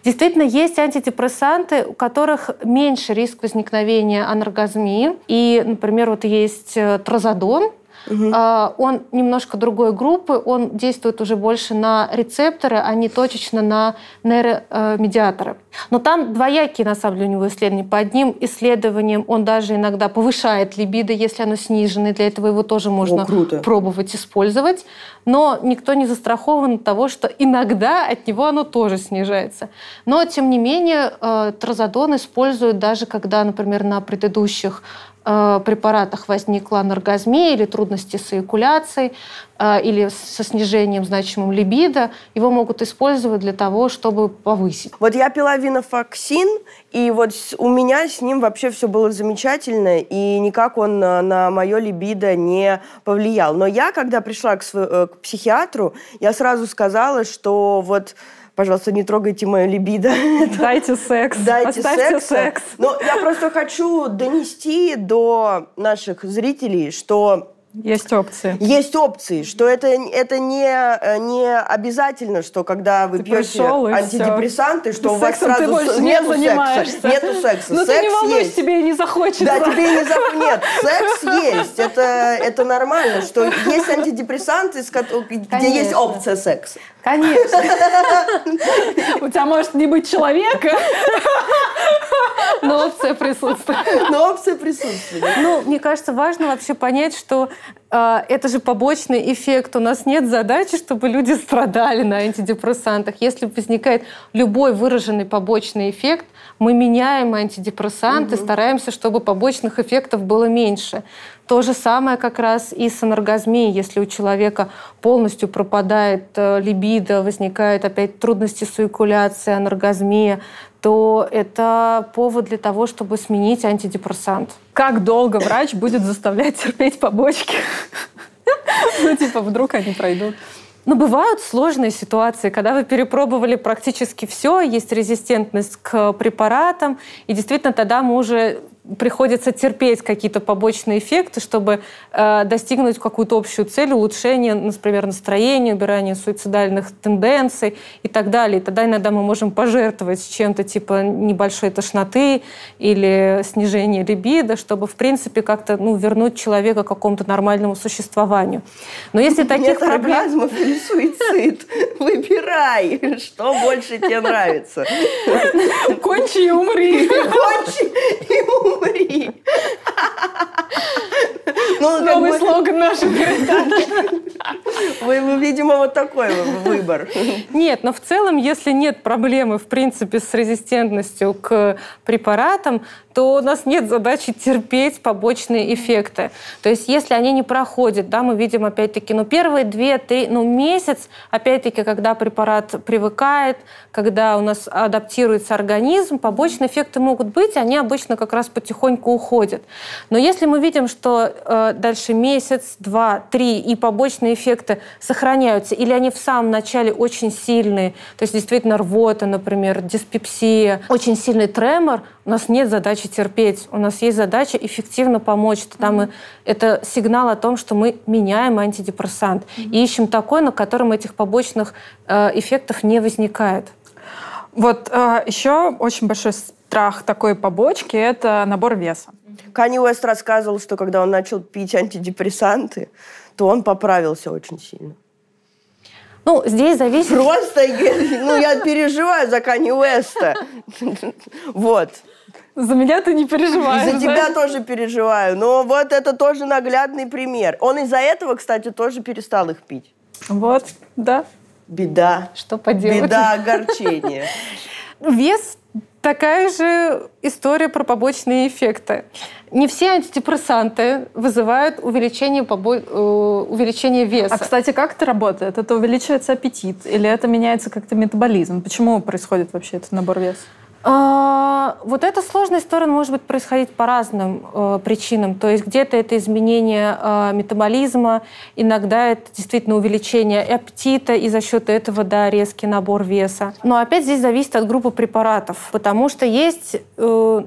Действительно, есть антидепрессанты, у которых меньше риск возникновения аноргазмии. И, например, вот есть э, тразодон, Угу. Он немножко другой группы, он действует уже больше на рецепторы, а не точечно на нейромедиаторы. Но там двоякие, на самом деле, у него исследования. По одним исследованиям он даже иногда повышает либидо, если оно снижено, и для этого его тоже можно О, пробовать использовать. Но никто не застрахован от того, что иногда от него оно тоже снижается. Но, тем не менее, э, тразодон используют даже когда, например, на предыдущих Э, препаратах возникла аноргазмия или трудности с эякуляцией, э, или со снижением значимым либидо, его могут использовать для того, чтобы повысить. Вот я пила винофоксин, и вот у меня с ним вообще все было замечательно, и никак он на, на мое либидо не повлиял. Но я, когда пришла к, э, к психиатру, я сразу сказала, что вот пожалуйста, не трогайте мою либидо. *laughs* Дайте секс. Дайте секс. секс. Но я просто хочу донести до наших зрителей, что есть опции. Есть опции, что это, это не, не обязательно, что когда вы ты пьете антидепрессанты, что ты у вас сразу ты нету секса. Нету секса. Ну секс ты не волнуйся, есть. тебе и не захочется. Да, тебе и не захочется. Нет, секс есть. Это, это нормально, что есть антидепрессанты, где есть опция секса. Конечно. У тебя может не быть человека, но опция присутствует. Но опция присутствует. Ну, мне кажется, важно вообще понять, что э, это же побочный эффект. У нас нет задачи, чтобы люди страдали на антидепрессантах. Если возникает любой выраженный побочный эффект, мы меняем антидепрессанты, угу. стараемся, чтобы побочных эффектов было меньше. То же самое как раз и с аноргазмией. Если у человека полностью пропадает э, либидо, возникают опять трудности с эякуляцией, аноргазмия, то это повод для того, чтобы сменить антидепрессант. Как долго врач будет заставлять терпеть побочки? Ну, типа, вдруг они пройдут. Но бывают сложные ситуации, когда вы перепробовали практически все, есть резистентность к препаратам, и действительно тогда мы уже приходится терпеть какие-то побочные эффекты, чтобы э, достигнуть какую-то общую цель, улучшение, например, настроения, убирание суицидальных тенденций и так далее. И тогда иногда мы можем пожертвовать чем-то типа небольшой тошноты или снижения либидо, чтобы, в принципе, как-то ну, вернуть человека к какому-то нормальному существованию. Но если таких Нет проблем... или суицид. Выбирай, *laughs* что больше тебе нравится. Кончи и умри. Кончи и умри умри. Ну, Новый бы... слоган передачи. Вы, вы, видимо, вот такой выбор. Нет, но в целом, если нет проблемы, в принципе, с резистентностью к препаратам, то у нас нет задачи терпеть побочные эффекты. То есть если они не проходят, да, мы видим опять-таки, ну, первые две, три, ну, месяц, опять-таки, когда препарат привыкает, когда у нас адаптируется организм, побочные эффекты могут быть, они обычно как раз потихоньку уходят. Но если мы видим, что э, дальше месяц, два, три, и побочные эффекты сохраняются, или они в самом начале очень сильные, то есть действительно рвота, например, диспепсия, очень сильный тремор, у нас нет задачи терпеть, у нас есть задача эффективно помочь. Тогда мы, это сигнал о том, что мы меняем антидепрессант mm-hmm. и ищем такой, на котором этих побочных э, эффектов не возникает. Вот э, еще очень большой страх такой побочки – это набор веса. Канни Уэст рассказывал, что когда он начал пить антидепрессанты, то он поправился очень сильно. Ну, здесь зависит... Просто, ну, я *laughs* переживаю за Канни Уэста. Вот. За меня ты не переживаешь. За тебя тоже переживаю. Но вот это тоже наглядный пример. Он из-за этого, кстати, тоже перестал их пить. Вот, да. Беда. Что поделать? Беда, огорчение. *laughs* Вес такая же история про побочные эффекты. Не все антидепрессанты вызывают увеличение, побо... Э, увеличение веса. А, кстати, как это работает? Это увеличивается аппетит или это меняется как-то метаболизм? Почему происходит вообще этот набор веса? А, вот эта сложная сторона может быть происходить по разным э, причинам. То есть где-то это изменение э, метаболизма, иногда это действительно увеличение аппетита, и за счет этого, да, резкий набор веса. Но опять здесь зависит от группы препаратов, потому что есть э,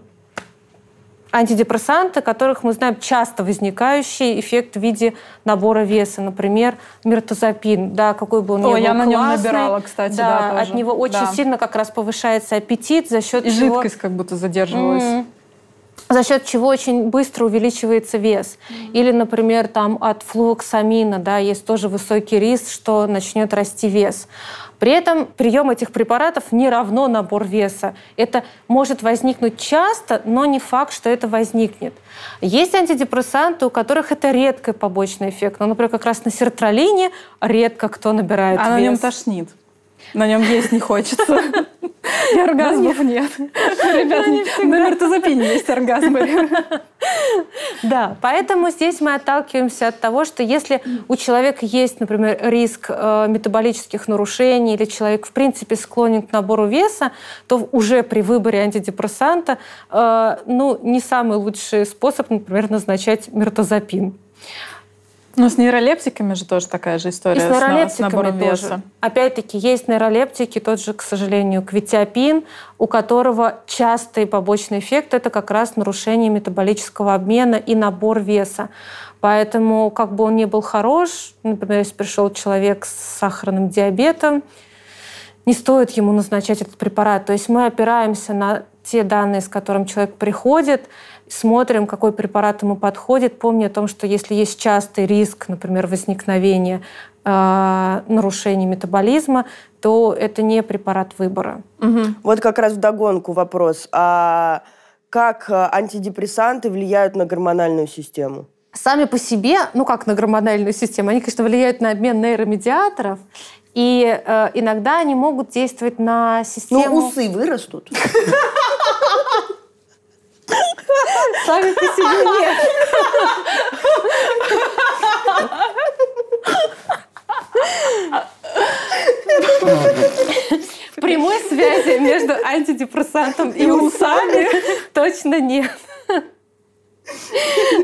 антидепрессанты, которых мы знаем часто возникающий эффект в виде набора веса. Например, миртозапин, да, какой бы он ни был я на нем классный, набирала, кстати, да, да, тоже. от него очень Да. сильно как раз повышается аппетит, за счет И чего... жидкость как будто задерживалась. М. за счет чего очень быстро увеличивается вес. Или, например, там от флуоксамина, да, есть тоже высокий риск, что начнет расти вес. При этом прием этих препаратов не равно набор веса. Это может возникнуть часто, но не факт, что это возникнет. Есть антидепрессанты, у которых это редкий побочный эффект. Ну, например, как раз на сертралине редко кто набирает А на вес. нем тошнит. На нем есть не хочется. *laughs* И оргазмов нет. *laughs* Ребят, на мертозапине есть оргазмы. *laughs* Да, поэтому здесь мы отталкиваемся от того, что если у человека есть, например, риск э, метаболических нарушений или человек в принципе склонен к набору веса, то уже при выборе антидепрессанта э, ну, не самый лучший способ, например, назначать мертозапин. Ну, с нейролептиками же тоже такая же история. И с с нейролептиками набором тоже. веса. Опять-таки, есть нейролептики, тот же, к сожалению, квитиапин, у которого частый побочный эффект – это как раз нарушение метаболического обмена и набор веса. Поэтому, как бы он ни был хорош, например, если пришел человек с сахарным диабетом, не стоит ему назначать этот препарат. То есть мы опираемся на те данные, с которым человек приходит, смотрим, какой препарат ему подходит, помня о том, что если есть частый риск, например, возникновения э, нарушений метаболизма, то это не препарат выбора. Вот как раз вдогонку вопрос. А как э, антидепрессанты влияют на гормональную систему? Сами по себе, ну как на гормональную систему, они, конечно, влияют на обмен нейромедиаторов, и э, иногда они могут действовать на Ну, систему... усы вырастут. *laughs* Сами по себе нет. Прямой связи между антидепрессантом и усами точно нет.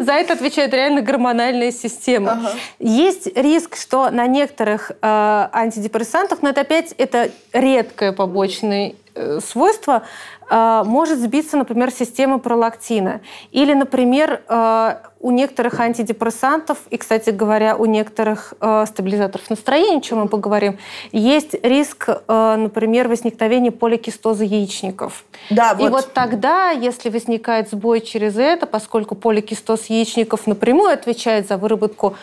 За это отвечает реально гормональная система. Есть риск, что на некоторых э, антидепрессантах, но это опять это редкое побочное э, свойство, может сбиться, например, система пролактина. Или, например, э, у некоторых антидепрессантов, и, кстати говоря, у некоторых э, стабилизаторов настроения, о чем мы поговорим, есть риск, например, возникновения поликистоза яичников. Да, И вот тогда, если возникает сбой через это, поскольку поликистоз яичников напрямую отвечает за выработку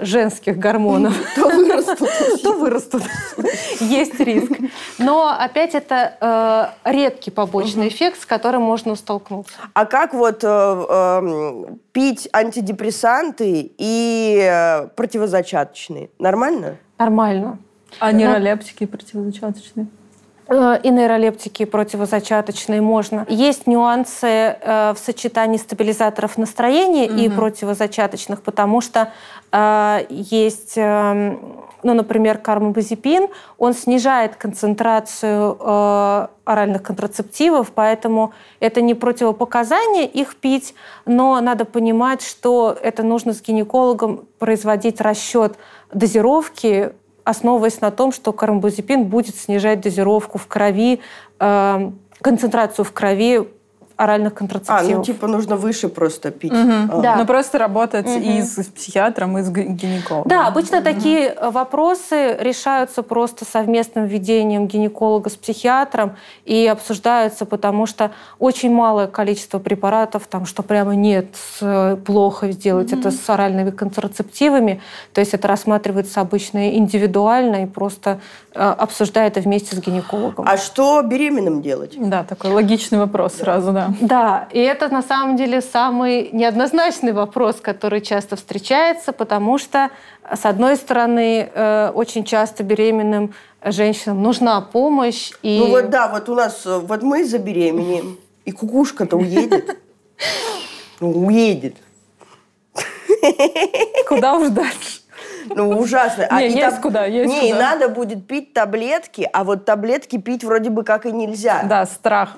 женских гормонов, *laughs* то вырастут. то вырастут. *laughs* Есть риск. Но опять это редкий побочный эффект, с которым можно столкнуться. А как вот э, эм, пить антидепрессанты и э, противозачаточные? Нормально? Нормально. А нейролептики противозачаточные? Э, И нейролептики противозачаточные можно. Есть нюансы э, в сочетании стабилизаторов настроения и противозачаточных, потому что э, есть, ну, например, кармабазепин, он снижает концентрацию оральных контрацептивов, поэтому это не противопоказание их пить, но надо понимать, что это нужно с гинекологом производить расчет дозировки основываясь на том, что карамбузепин будет снижать дозировку в крови, э, концентрацию в крови оральных А, контрацептивов. ну типа нужно выше просто пить. Мгм. А. Да. Ну, просто работать и с психиатром, и с ги- гинекологом. Да, обычно такие э, вопросы решаются просто совместным введением гинеколога с психиатром и обсуждаются, потому что очень малое количество препаратов, там, что прямо нет, плохо сделать это с оральными контрацептивами. То есть это рассматривается обычно индивидуально и просто э, обсуждают это вместе с гинекологом. А что беременным делать? Да, такой логичный вопрос сразу, да. Да, и это на самом деле самый неоднозначный вопрос, который часто встречается, потому что, с одной стороны, э, очень часто беременным женщинам нужна помощь. И... Ну вот да, вот у нас, э, вот мы забеременеем, и кукушка-то уедет. Ну, Уедет. Куда уж дальше? Ну, ужасно. А, не, есть куда, есть Не, куда. и надо будет пить таблетки, а вот таблетки пить вроде бы как и нельзя. Да, страх.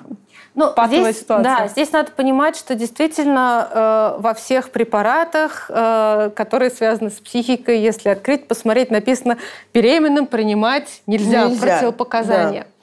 Ну, здесь, ситуация. Да, здесь надо понимать, что действительно э, во всех препаратах, э, которые связаны с психикой, если открыть, посмотреть, написано «беременным принимать нельзя, нельзя. противопоказания». Да.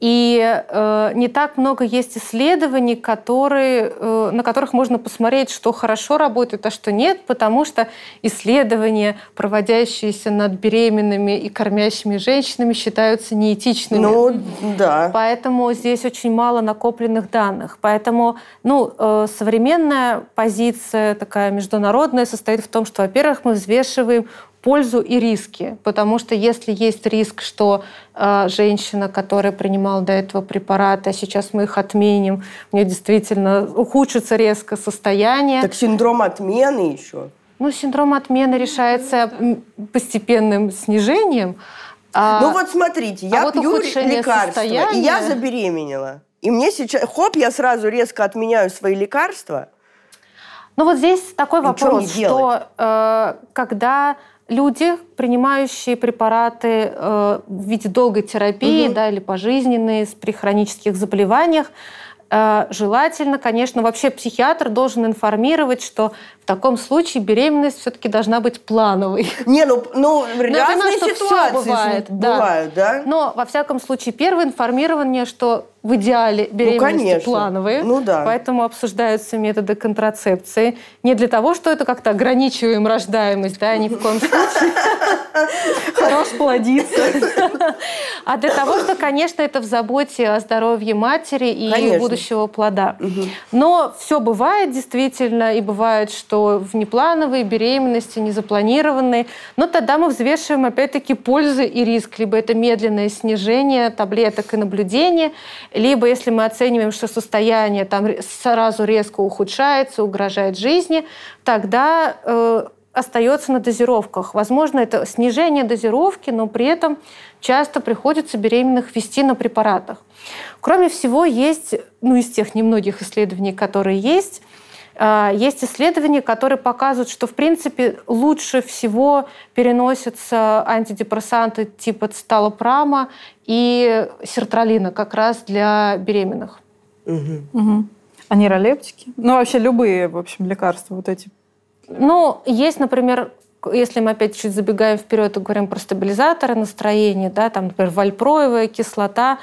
И э, не так много есть исследований, которые, э, на которых можно посмотреть, что хорошо работает, а что нет, потому что исследования, проводящиеся над беременными и кормящими женщинами, считаются неэтичными. Ну, да. Поэтому здесь очень мало накопленных данных. Поэтому ну, э, современная позиция, такая международная, состоит в том, что, во-первых, мы взвешиваем пользу и риски. Потому что если есть риск, что э, женщина, которая принимала до этого препараты, а сейчас мы их отменим, у нее действительно ухудшится резко состояние. Так синдром отмены еще? Ну, синдром отмены решается постепенным снижением. А, ну вот смотрите, я а пью вот лекарства, состояния... и я забеременела. И мне сейчас, хоп, я сразу резко отменяю свои лекарства. Ну вот здесь такой вопрос, что э, когда люди, принимающие препараты э, в виде долгой терапии угу. да, или пожизненные при хронических заболеваниях, э, желательно, конечно, вообще психиатр должен информировать, что в таком случае беременность все-таки должна быть плановой. Не, ну, ну разные ситуации бывает, бывают, да. Но, во всяком случае, первое информирование, что в идеале ну, беременности ну, плановые, ну, да. поэтому обсуждаются методы контрацепции. Не для того, что это как-то ограничиваем рождаемость, да, ни в коем случае. Хорош плодиться. А для того, что, конечно, это в заботе о здоровье матери и будущего плода. Но все бывает действительно, и бывает, что в неплановые беременности, незапланированные, но тогда мы взвешиваем, опять-таки, пользы и риск. Либо это медленное снижение таблеток и наблюдения, либо если мы оцениваем, что состояние там сразу резко ухудшается, угрожает жизни, тогда э, остается на дозировках. Возможно, это снижение дозировки, но при этом часто приходится беременных вести на препаратах. Кроме всего, есть, ну, из тех немногих исследований, которые есть, есть исследования, которые показывают, что, в принципе, лучше всего переносятся антидепрессанты типа циталопрама и сертралина как раз для беременных. Угу. Угу. А нейролептики? Ну, вообще любые, в общем, лекарства вот эти? Ну, есть, например, если мы опять чуть забегаем вперед и говорим про стабилизаторы настроения, да, там, например, вальпроевая кислота,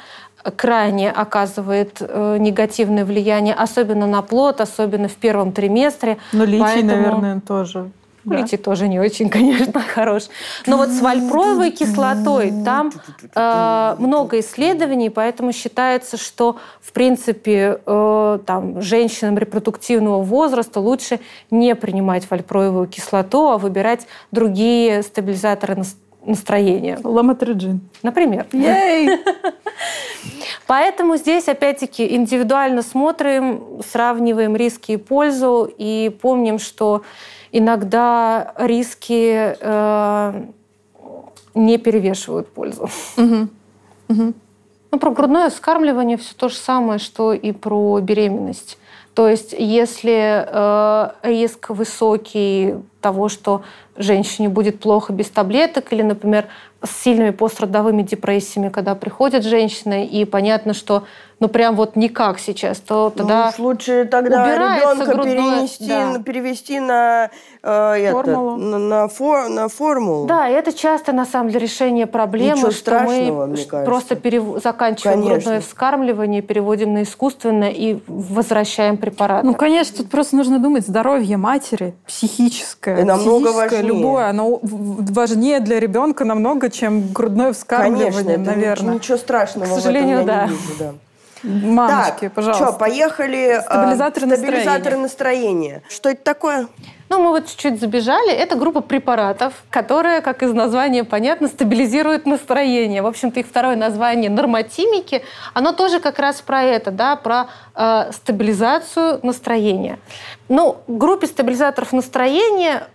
крайне оказывает э, негативное влияние, особенно на плод, особенно в первом триместре. Но литий, Поэтому... наверное, тоже. Да? Литий тоже не очень, *laughs* конечно, хорош. Но вот с вальпроевой кислотой там э, много исследований, поэтому считается, что в принципе э, там, женщинам репродуктивного возраста лучше не принимать вальпроевую кислоту, а выбирать другие стабилизаторы настроения. Ламотриджин. Например. Ей! *laughs* Поэтому здесь, опять-таки, индивидуально смотрим, сравниваем риски и пользу, и помним, что иногда риски э, не перевешивают пользу. Угу. Угу. Ну, про грудное вскармливание все то же самое, что и про беременность. То есть, если э, риск высокий того, что женщине будет плохо без таблеток, или, например, с сильными пострадовыми депрессиями, когда приходит женщина, и понятно, что ну прям вот никак сейчас, то ну, тогда ну, лучше тогда ребенка грудное, перенести, да. перевести на, э, формулу. Это, на, на, фор, на формулу. Да, и это часто на самом деле решение проблемы, Ничего что мы просто перев... заканчиваем конечно. грудное вскармливание, переводим на искусственное и возвращаем препарат. Ну, конечно, тут просто нужно думать здоровье матери, психическое, и намного важнее. любое, оно важнее для ребенка намного, чем грудное вскармливание, конечно, наверное. Ничего страшного. К сожалению, да. Не вижу, да. Мамочки, так, пожалуйста. Что, поехали. Стабилизаторы, э, стабилизаторы настроения. настроения. Что это такое? Ну, мы вот чуть-чуть забежали. Это группа препаратов, которая, как из названия понятно, стабилизирует настроение. В общем-то, их второе название нормотимики, оно тоже как раз про это, да, про э, стабилизацию настроения. Ну, группе стабилизаторов настроения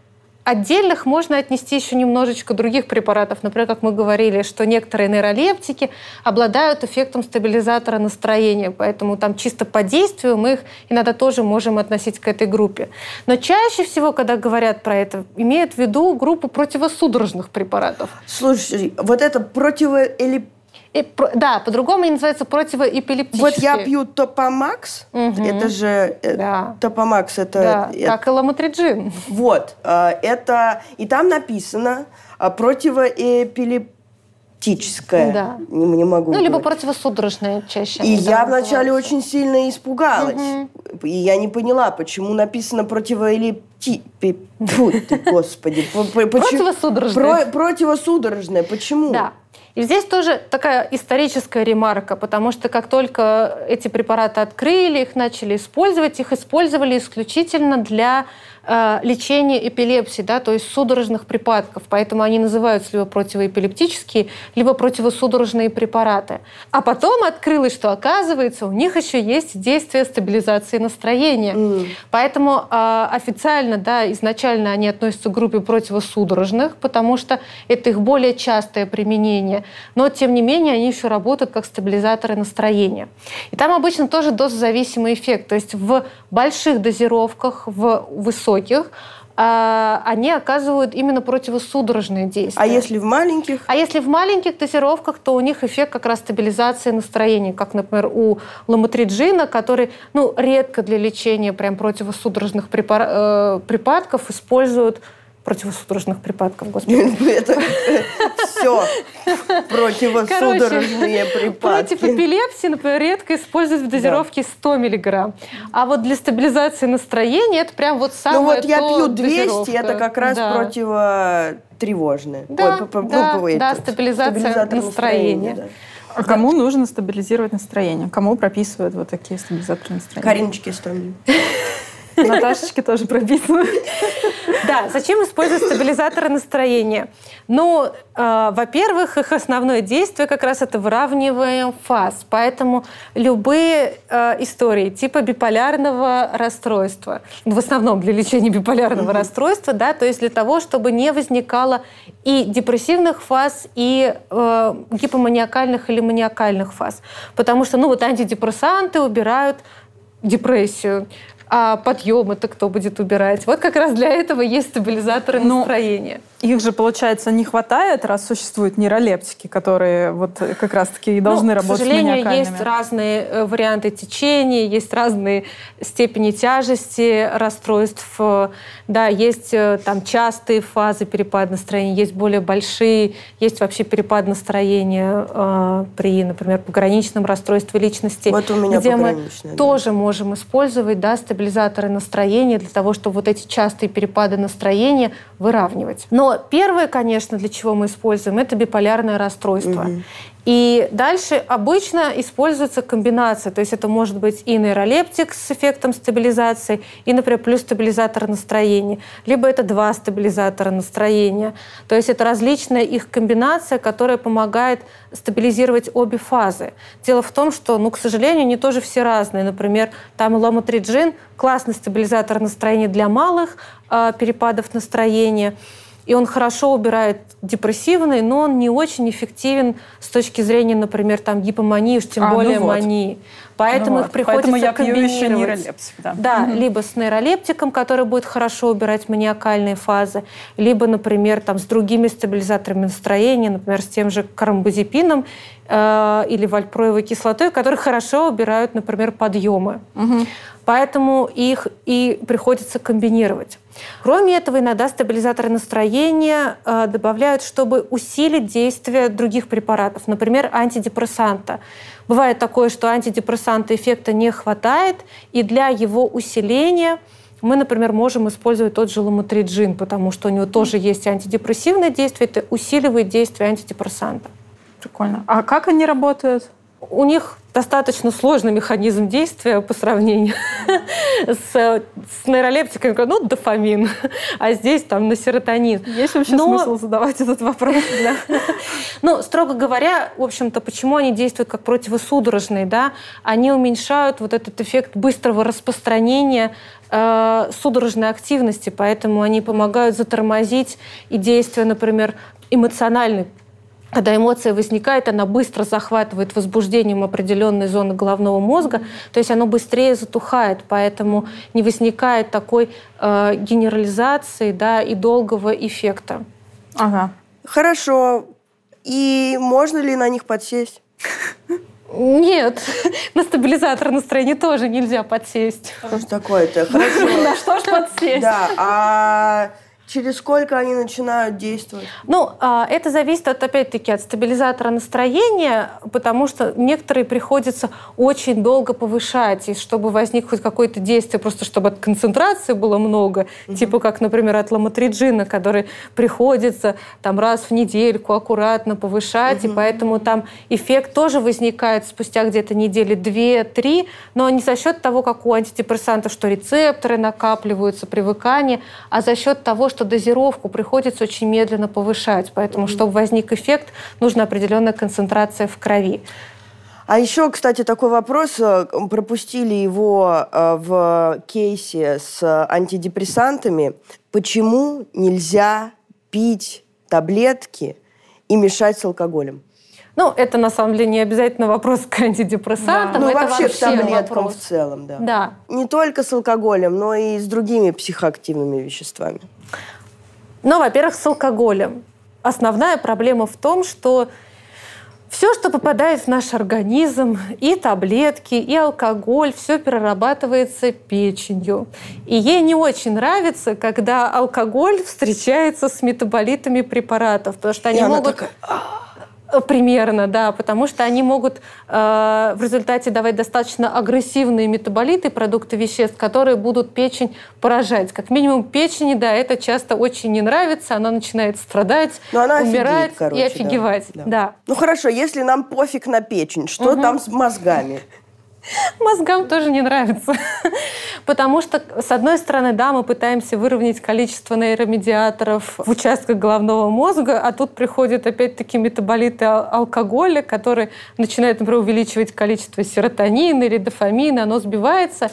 отдельных можно отнести еще немножечко других препаратов. Например, как мы говорили, что некоторые нейролептики обладают эффектом стабилизатора настроения, поэтому там чисто по действию мы их иногда тоже можем относить к этой группе. Но чаще всего, когда говорят про это, имеют в виду группу противосудорожных препаратов. Слушай, вот это противоэлип и, да, по-другому они называются противоэпилептические. Вот я пью Топомакс, угу. это же э, да. Топомакс, это, да, это как и ламотриджин. Вот, э, это и там написано э, противоэпилептическое. Да. Не, не могу. Ну либо противосудорожное чаще. И я вначале очень сильно испугалась, угу. и я не поняла, почему написано противоэпилепти... Фу, ты, *laughs* господи, противосудорожное. Противосудорожное, почему? Да. И здесь тоже такая историческая ремарка, потому что как только эти препараты открыли, их начали использовать, их использовали исключительно для э, лечения эпилепсии, да, то есть судорожных припадков. Поэтому они называются либо противоэпилептические, либо противосудорожные препараты. А потом открылось, что оказывается, у них еще есть действие стабилизации настроения. Mm. Поэтому э, официально, да, изначально они относятся к группе противосудорожных, потому что это их более частое применение. Но, тем не менее, они еще работают как стабилизаторы настроения. И там обычно тоже дозозависимый эффект. То есть в больших дозировках, в высоких высоких, а, они оказывают именно противосудорожные действия. А если в маленьких? А если в маленьких дозировках, то у них эффект как раз стабилизации настроения, как, например, у ламотриджина, который ну, редко для лечения прям противосудорожных припар... э, припадков используют противосудорожных припадков, господи. *laughs* Это все противосудорожные припадки. Против эпилепсии, например, редко используют в дозировке 100 миллиграмм. А вот для стабилизации настроения это прям вот самое Ну вот я пью 200, это как раз противотревожное. Да, да, стабилизация настроения. А кому нужно стабилизировать настроение? Кому прописывают вот такие стабилизаторы настроения? Кариночке Истомлю. *laughs* Наташечки тоже прописаны. Да, зачем использовать стабилизаторы настроения? Ну, э, во-первых, их основное действие как раз это выравнивание фаз. Поэтому любые э, истории типа биполярного расстройства, в основном для лечения биполярного расстройства, да, то есть для того, чтобы не возникало и депрессивных фаз, и э, гипоманиакальных или маниакальных фаз. Потому что, ну, вот антидепрессанты убирают депрессию а подъем это кто будет убирать. Вот как раз для этого есть стабилизаторы Но настроения. Их же, получается, не хватает, раз существуют нейролептики, которые вот как раз-таки и должны ну, работать К сожалению, есть разные э, варианты течения, есть разные степени тяжести расстройств. Да, есть э, там частые фазы перепада настроения, есть более большие, есть вообще перепад настроения э, при, например, пограничном расстройстве личности, вот у меня где мы да. тоже можем использовать да, стабилизаторы настроения для того, чтобы вот эти частые перепады настроения выравнивать. Но первое, конечно, для чего мы используем, это биполярное расстройство. Угу. И дальше обычно используется комбинация, то есть это может быть и нейролептик с эффектом стабилизации, и, например, плюс стабилизатор настроения, либо это два стабилизатора настроения. То есть это различная их комбинация, которая помогает стабилизировать обе фазы. Дело в том, что, ну, к сожалению, они тоже все разные. Например, там ламотриджин – классный стабилизатор настроения для малых э, перепадов настроения – и он хорошо убирает депрессивный, но он не очень эффективен с точки зрения, например, там гипомании, уж тем а, ну более ну вот. мании. Поэтому ну их вот. приходится Поэтому я комбинировать. Пью еще нейролептик, да, да угу. либо с нейролептиком, который будет хорошо убирать маниакальные фазы, либо, например, там, с другими стабилизаторами настроения, например, с тем же карамбузепином э, или вальпроевой кислотой, которые хорошо убирают, например, подъемы. Угу. Поэтому их и приходится комбинировать. Кроме этого, иногда стабилизаторы настроения э, добавляют, чтобы усилить действие других препаратов, например, антидепрессанта. Бывает такое, что антидепрессанта эффекта не хватает, и для его усиления мы, например, можем использовать тот же ламотриджин, потому что у него тоже есть антидепрессивное действие, это усиливает действие антидепрессанта. Прикольно. А как они работают? У них достаточно сложный механизм действия по сравнению *laughs* с, с нейролептиками, ну, дофамин, *laughs* а здесь там на серотонин. Есть вообще Но... смысл задавать этот вопрос? *laughs* Ну, строго говоря, в общем-то, почему они действуют как противосудорожные, да? Они уменьшают вот этот эффект быстрого распространения э, судорожной активности, поэтому они помогают затормозить и действия, например, эмоциональной когда эмоция возникает, она быстро захватывает возбуждением определенной зоны головного мозга, то есть оно быстрее затухает, поэтому не возникает такой э, генерализации да, и долгого эффекта. Ага. Хорошо. И можно ли на них подсесть? Нет, *laughs* на стабилизатор настроения тоже нельзя подсесть. Что ж такое-то? Хорошо. *laughs* На что ж подсесть? Да, а Через сколько они начинают действовать? Ну, а, это зависит, от, опять-таки, от стабилизатора настроения, потому что некоторые приходится очень долго повышать, и чтобы возник хоть какое-то действие, просто чтобы от концентрации было много, угу. типа как, например, от ламотриджина, который приходится там раз в недельку аккуратно повышать, угу. и поэтому там эффект тоже возникает спустя где-то недели две-три, но не за счет того, как у антидепрессантов, что рецепторы накапливаются, привыкание, а за счет того, что что дозировку приходится очень медленно повышать. Поэтому, чтобы возник эффект, нужна определенная концентрация в крови. А еще, кстати, такой вопрос. Э, пропустили его э, в кейсе с антидепрессантами. Почему нельзя пить таблетки и мешать с алкоголем? Ну, это на самом деле не обязательно вопрос к антидепрессантам. Да. Ну, это вообще, вообще к таблеткам вопрос. в целом, да. Да. Не только с алкоголем, но и с другими психоактивными веществами. Ну, во-первых, с алкоголем. Основная проблема в том, что все, что попадает в наш организм, и таблетки, и алкоголь, все перерабатывается печенью. И ей не очень нравится, когда алкоголь встречается с метаболитами препаратов, потому что они и могут... Такая... Э, примерно, да, потому что они могут э, в результате давать достаточно агрессивные метаболиты, продукты веществ, которые будут печень поражать. Как минимум печени, да, это часто очень не нравится, она начинает страдать, Но она умирать офигеет, короче, и офигевать. Да, да. да. Ну хорошо, если нам пофиг на печень, что угу. там с мозгами? Мозгам тоже не нравится. Потому что, с одной стороны, да, мы пытаемся выровнять количество нейромедиаторов в участках головного мозга, а тут приходят опять-таки метаболиты алкоголя, которые начинают, например, увеличивать количество серотонина или дофамина, оно сбивается.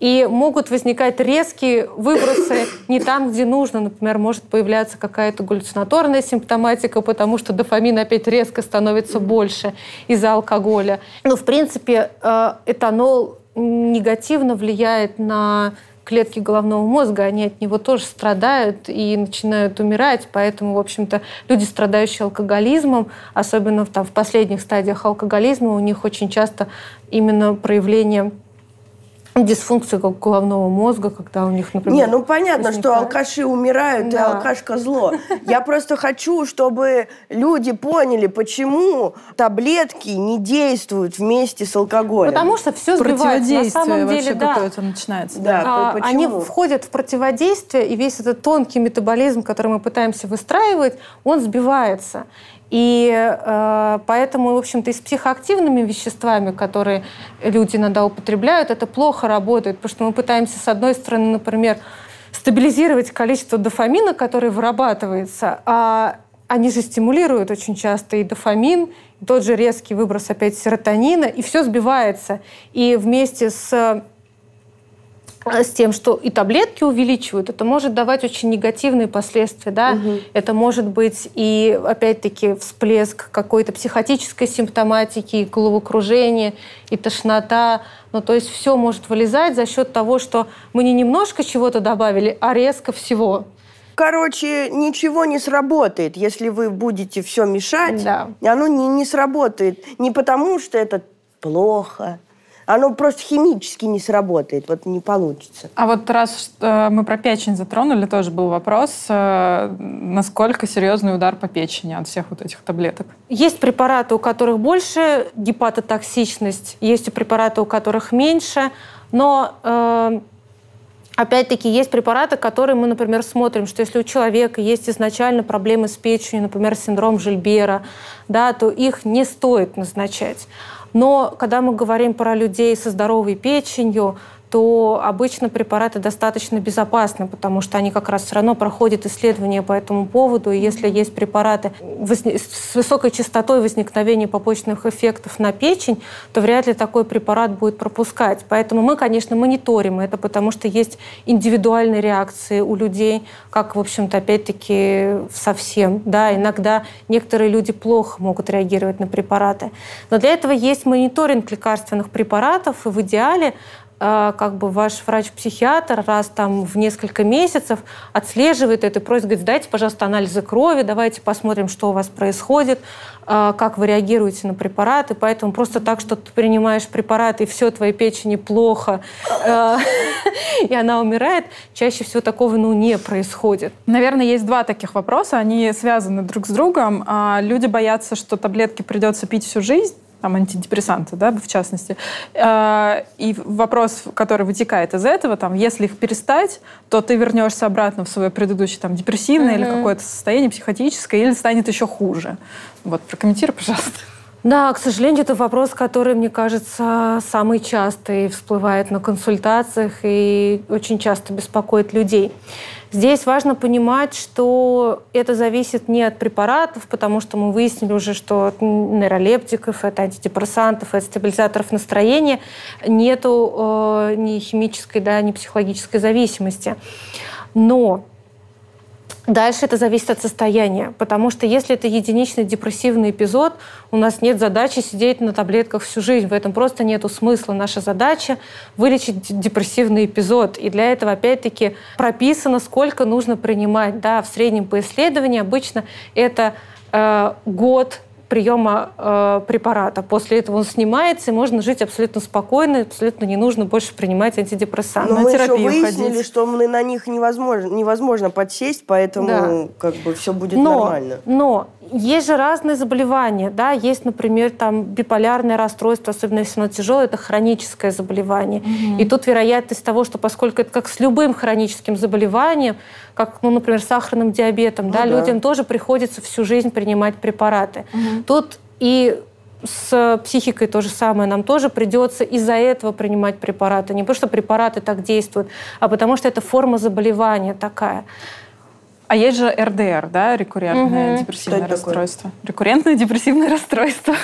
И могут возникать резкие выбросы не там, где нужно. Например, может появляться какая-то галлюцинаторная симптоматика, потому что дофамин опять резко становится больше из-за алкоголя. Но, в принципе, э, этанол негативно влияет на клетки головного мозга, они от него тоже страдают и начинают умирать. Поэтому, в общем-то, люди, страдающие алкоголизмом, особенно там, в последних стадиях алкоголизма, у них очень часто именно проявление дисфункция как головного мозга, когда у них, например... Не, ну понятно, возникает. что алкаши умирают, да. и алкашка зло. *laughs* Я просто хочу, чтобы люди поняли, почему таблетки не действуют вместе с алкоголем. Потому что все сбивается. На самом деле, да. какое-то начинается. Да, а, почему? Они входят в противодействие, и весь этот тонкий метаболизм, который мы пытаемся выстраивать, он сбивается. И э, поэтому, в общем-то, и с психоактивными веществами, которые люди иногда употребляют, это плохо работает, потому что мы пытаемся, с одной стороны, например, стабилизировать количество дофамина, который вырабатывается, а они же стимулируют очень часто и дофамин, и тот же резкий выброс опять серотонина, и все сбивается. И вместе с с тем, что и таблетки увеличивают, это может давать очень негативные последствия, да. Угу. Это может быть и опять-таки всплеск какой-то психотической симптоматики, и головокружение, и тошнота. Ну, то есть все может вылезать за счет того, что мы не немножко чего-то добавили, а резко всего. Короче, ничего не сработает, если вы будете все мешать. Да. Оно не, не сработает. Не потому, что это плохо, оно просто химически не сработает, вот не получится. А вот раз мы про печень затронули, тоже был вопрос, э, насколько серьезный удар по печени от всех вот этих таблеток? Есть препараты, у которых больше гепатотоксичность, есть препараты, у которых меньше, но э, Опять-таки, есть препараты, которые мы, например, смотрим, что если у человека есть изначально проблемы с печенью, например, синдром Жильбера, да, то их не стоит назначать. Но когда мы говорим про людей со здоровой печенью, то обычно препараты достаточно безопасны, потому что они как раз все равно проходят исследования по этому поводу. И если есть препараты с высокой частотой возникновения побочных эффектов на печень, то вряд ли такой препарат будет пропускать. Поэтому мы, конечно, мониторим это, потому что есть индивидуальные реакции у людей, как, в общем-то, опять-таки совсем. Да, иногда некоторые люди плохо могут реагировать на препараты. Но для этого есть мониторинг лекарственных препаратов, и в идеале как бы ваш врач-психиатр раз там в несколько месяцев отслеживает это и просит, говорит, дайте, пожалуйста, анализы крови, давайте посмотрим, что у вас происходит, а, как вы реагируете на препараты. Поэтому просто так, что ты принимаешь препараты, и все, твоей печени плохо, а, *laughs* и она умирает, чаще всего такого ну, не происходит. Наверное, есть два таких вопроса, они связаны друг с другом. Люди боятся, что таблетки придется пить всю жизнь, там, антидепрессанты, да, в частности. А, и вопрос, который вытекает из этого, там, если их перестать, то ты вернешься обратно в свое предыдущее там, депрессивное mm-hmm. или какое-то состояние психотическое, или станет еще хуже. Вот, прокомментируй, пожалуйста. Да, к сожалению, это вопрос, который, мне кажется, самый частый всплывает на консультациях и очень часто беспокоит людей. Здесь важно понимать, что это зависит не от препаратов, потому что мы выяснили уже, что от нейролептиков, от антидепрессантов, от стабилизаторов настроения нету э, ни химической, да, ни психологической зависимости. Но Дальше это зависит от состояния, потому что если это единичный депрессивный эпизод, у нас нет задачи сидеть на таблетках всю жизнь. В этом просто нет смысла. Наша задача – вылечить депрессивный эпизод. И для этого, опять-таки, прописано, сколько нужно принимать. Да, в среднем по исследованию обычно это э, год приема э, препарата. После этого он снимается, и можно жить абсолютно спокойно, абсолютно не нужно больше принимать антидепрессанты. Но на мы еще выяснили, ходить. что мы на них невозможно, невозможно подсесть, поэтому да. как бы все будет но, нормально. Но есть же разные заболевания, да, есть, например, там биполярное расстройство, особенно если оно тяжелое, это хроническое заболевание. Угу. И тут вероятность того, что поскольку это как с любым хроническим заболеванием, как, ну, например, сахарным диабетом, ну, да, да, людям тоже приходится всю жизнь принимать препараты. Угу. Тут и с психикой то же самое. Нам тоже придется из-за этого принимать препараты. Не потому что препараты так действуют, а потому что это форма заболевания такая. А есть же РДР, да, рекуррентное угу. депрессивное расстройство. Такое? Рекуррентное депрессивное *laughs* расстройство.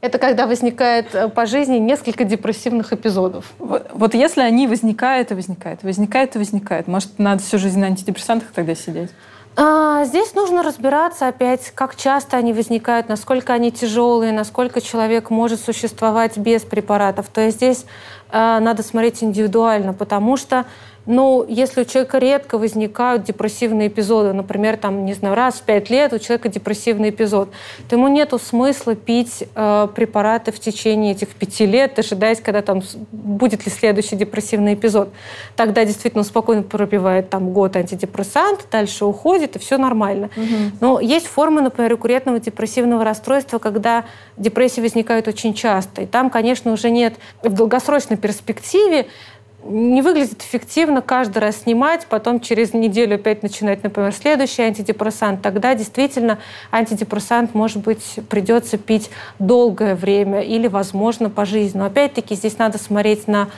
Это когда возникает э, по жизни несколько депрессивных эпизодов. Вот, вот если они возникают и возникают, возникают и возникают, может, надо всю жизнь на антидепрессантах тогда сидеть? А, здесь нужно разбираться опять, как часто они возникают, насколько они тяжелые, насколько человек может существовать без препаратов. То есть здесь а, надо смотреть индивидуально, потому что ну, если у человека редко возникают депрессивные эпизоды, например, там, не знаю, раз в пять лет у человека депрессивный эпизод, то ему нет смысла пить э, препараты в течение этих пяти лет, дожидаясь, когда там будет ли следующий депрессивный эпизод. Тогда действительно он спокойно пробивает там год антидепрессант, дальше уходит, и все нормально. Угу. Но есть формы, например, рекуррентного депрессивного расстройства, когда депрессии возникают очень часто. И там, конечно, уже нет в долгосрочной перспективе не выглядит эффективно каждый раз снимать, потом через неделю опять начинать, например, следующий антидепрессант, тогда действительно антидепрессант, может быть, придется пить долгое время или, возможно, по жизни. Но опять-таки здесь надо смотреть на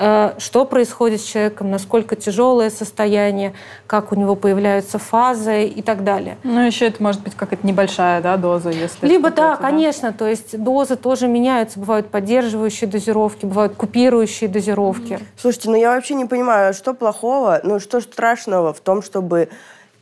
что происходит с человеком, насколько тяжелое состояние, как у него появляются фазы и так далее. Ну, еще это может быть какая-то небольшая да, доза, если... Либо да, конечно, то есть дозы тоже меняются. Бывают поддерживающие дозировки, бывают купирующие дозировки. Слушайте, ну я вообще не понимаю, что плохого, ну что страшного в том, чтобы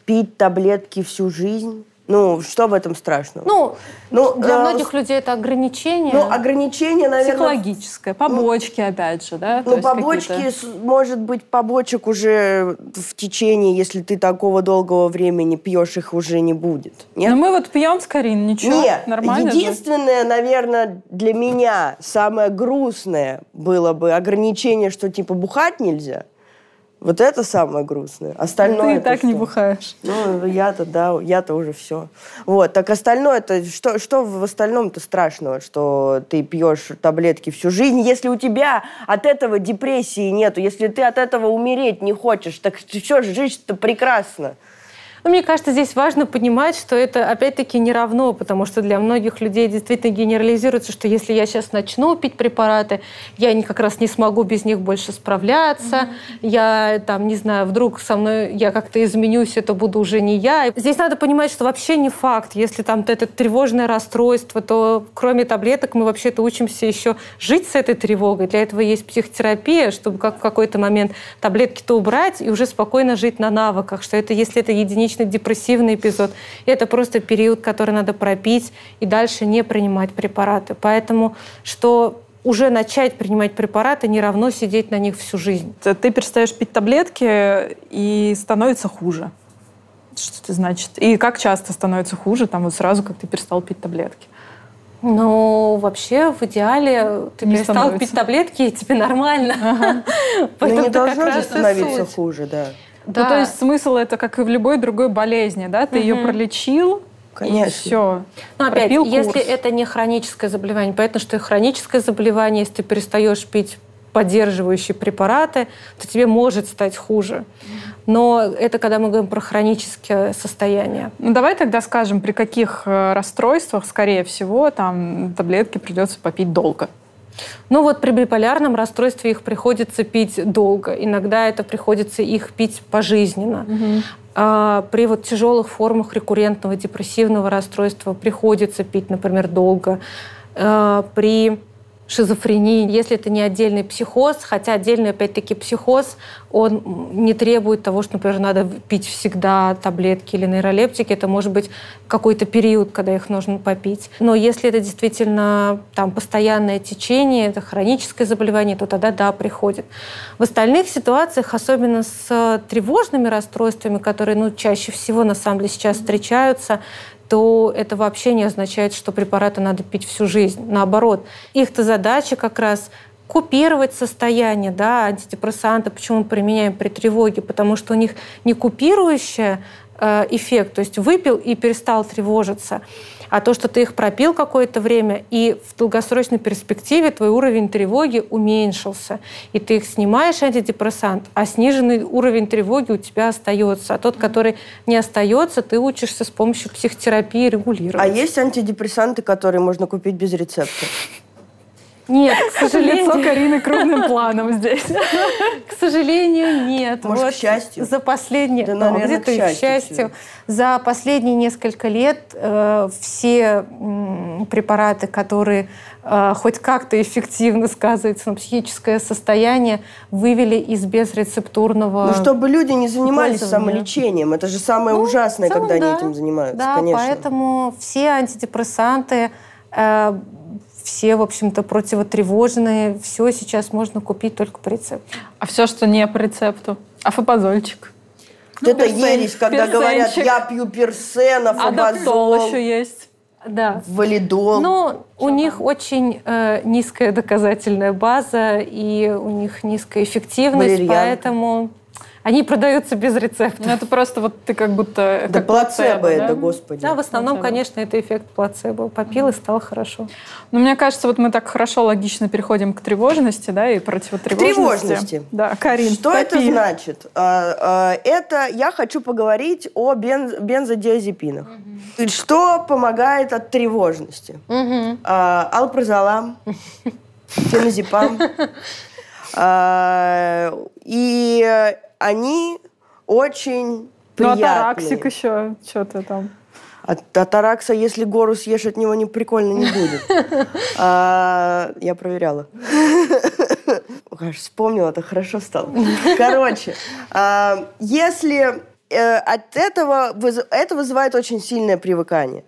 пить таблетки всю жизнь? Ну, что в этом страшного? Ну, ну для э, многих людей это ограничение. Ну, ограничение, наверное... Психологическое, побочки, ну, опять же, да? Ну, побочки, может быть, побочек уже в течение, если ты такого долгого времени пьешь, их уже не будет. Нет? Но ну, мы вот пьем с Карин, ничего, Нет, нормально единственное, же? наверное, для меня самое грустное было бы ограничение, что типа бухать нельзя – вот это самое грустное. Остальное Ты и так что? не бухаешь. Ну, я-то, да, я-то уже все. Вот, так остальное, это что, что в остальном-то страшного, что ты пьешь таблетки всю жизнь, если у тебя от этого депрессии нету, если ты от этого умереть не хочешь, так все, жизнь-то прекрасна. Ну, мне кажется, здесь важно понимать, что это опять-таки не равно, потому что для многих людей действительно генерализируется, что если я сейчас начну пить препараты, я как раз не смогу без них больше справляться, mm-hmm. я там, не знаю, вдруг со мной, я как-то изменюсь, это буду уже не я. Здесь надо понимать, что вообще не факт. Если там это тревожное расстройство, то кроме таблеток мы вообще-то учимся еще жить с этой тревогой. Для этого есть психотерапия, чтобы как в какой-то момент таблетки-то убрать и уже спокойно жить на навыках, что это если это единичный депрессивный эпизод, это просто период, который надо пропить и дальше не принимать препараты. Поэтому что уже начать принимать препараты не равно сидеть на них всю жизнь. Ты перестаешь пить таблетки и становится хуже. Что это значит? И как часто становится хуже, там вот сразу, как ты перестал пить таблетки? Ну, вообще, в идеале ты не перестал становится. пить таблетки, и тебе нормально. Ага. Ну, не должно же становиться хуже, да. Да. Ну, то есть смысл это как и в любой другой болезни, да? Ты угу. ее пролечил, Конечно. И все. Но опять, курс. если это не хроническое заболевание, понятно, что и хроническое заболевание, если ты перестаешь пить поддерживающие препараты, то тебе может стать хуже. Но это когда мы говорим про хроническое состояние. Ну, давай тогда скажем, при каких э, расстройствах, скорее всего, там таблетки придется попить долго. Ну вот при биполярном расстройстве их приходится пить долго. Иногда это приходится их пить пожизненно. Угу. А при вот тяжелых формах рекуррентного депрессивного расстройства приходится пить, например, долго. А при шизофрении, если это не отдельный психоз, хотя отдельный, опять-таки, психоз, он не требует того, что, например, надо пить всегда таблетки или нейролептики, это может быть какой-то период, когда их нужно попить. Но если это действительно там постоянное течение, это хроническое заболевание, то тогда да, приходит. В остальных ситуациях, особенно с тревожными расстройствами, которые ну, чаще всего на самом деле сейчас встречаются, то это вообще не означает, что препараты надо пить всю жизнь. Наоборот, их-то задача как раз купировать состояние, да, антидепрессанты, почему мы применяем при тревоге, потому что у них не купирующая э, эффект, то есть выпил и перестал тревожиться, а то, что ты их пропил какое-то время, и в долгосрочной перспективе твой уровень тревоги уменьшился, и ты их снимаешь, антидепрессант, а сниженный уровень тревоги у тебя остается. А тот, который не остается, ты учишься с помощью психотерапии регулировать. А есть антидепрессанты, которые можно купить без рецепта? Нет, к сожалению. Лицо Карины крупным *laughs* планом здесь. К сожалению, нет. Может, вот к счастью? За последние... Да, наверное, где-то к счастью. счастью. За последние несколько лет э, все э, препараты, которые э, хоть как-то эффективно сказываются на психическое состояние, вывели из безрецептурного Ну, чтобы люди не занимались самолечением. Это же самое ну, ужасное, целом, когда да. они этим занимаются, да, конечно. поэтому все антидепрессанты э, все, в общем-то, противотревожные. Все сейчас можно купить только по рецепту. А все, что не по рецепту? Афопозольчик? Ну, это ересь, когда персенчик. говорят, я пью персен, афобазол. Адаптол еще есть. Да. Валидол. Ну, у них очень э, низкая доказательная база, и у них низкая эффективность, Валерьянка. поэтому они продаются без рецепта. Ну, это просто вот ты как будто... Да плацебо, плацебо это, да? господи. Да, в основном, плацебо. конечно, это эффект плацебо. Попил и стало хорошо. Ну, мне кажется, вот мы так хорошо, логично переходим к тревожности, да, и противотревожности. Тревожности. Да, Карин, Что топи. это значит? А, а, это я хочу поговорить о бенз, бензодиазепинах. Mm-hmm. Что помогает от тревожности? Mm-hmm. Алпрозолам, феназепам. *laughs* И они очень приятные. Ну, а тараксик еще, что-то там. От, а от таракса, если гору съешь, от него не прикольно не будет. *laughs* А, я проверяла. *laughs* Вспомнила, это хорошо стало. Короче, а, если э, от этого, это вызывает очень сильное привыкание.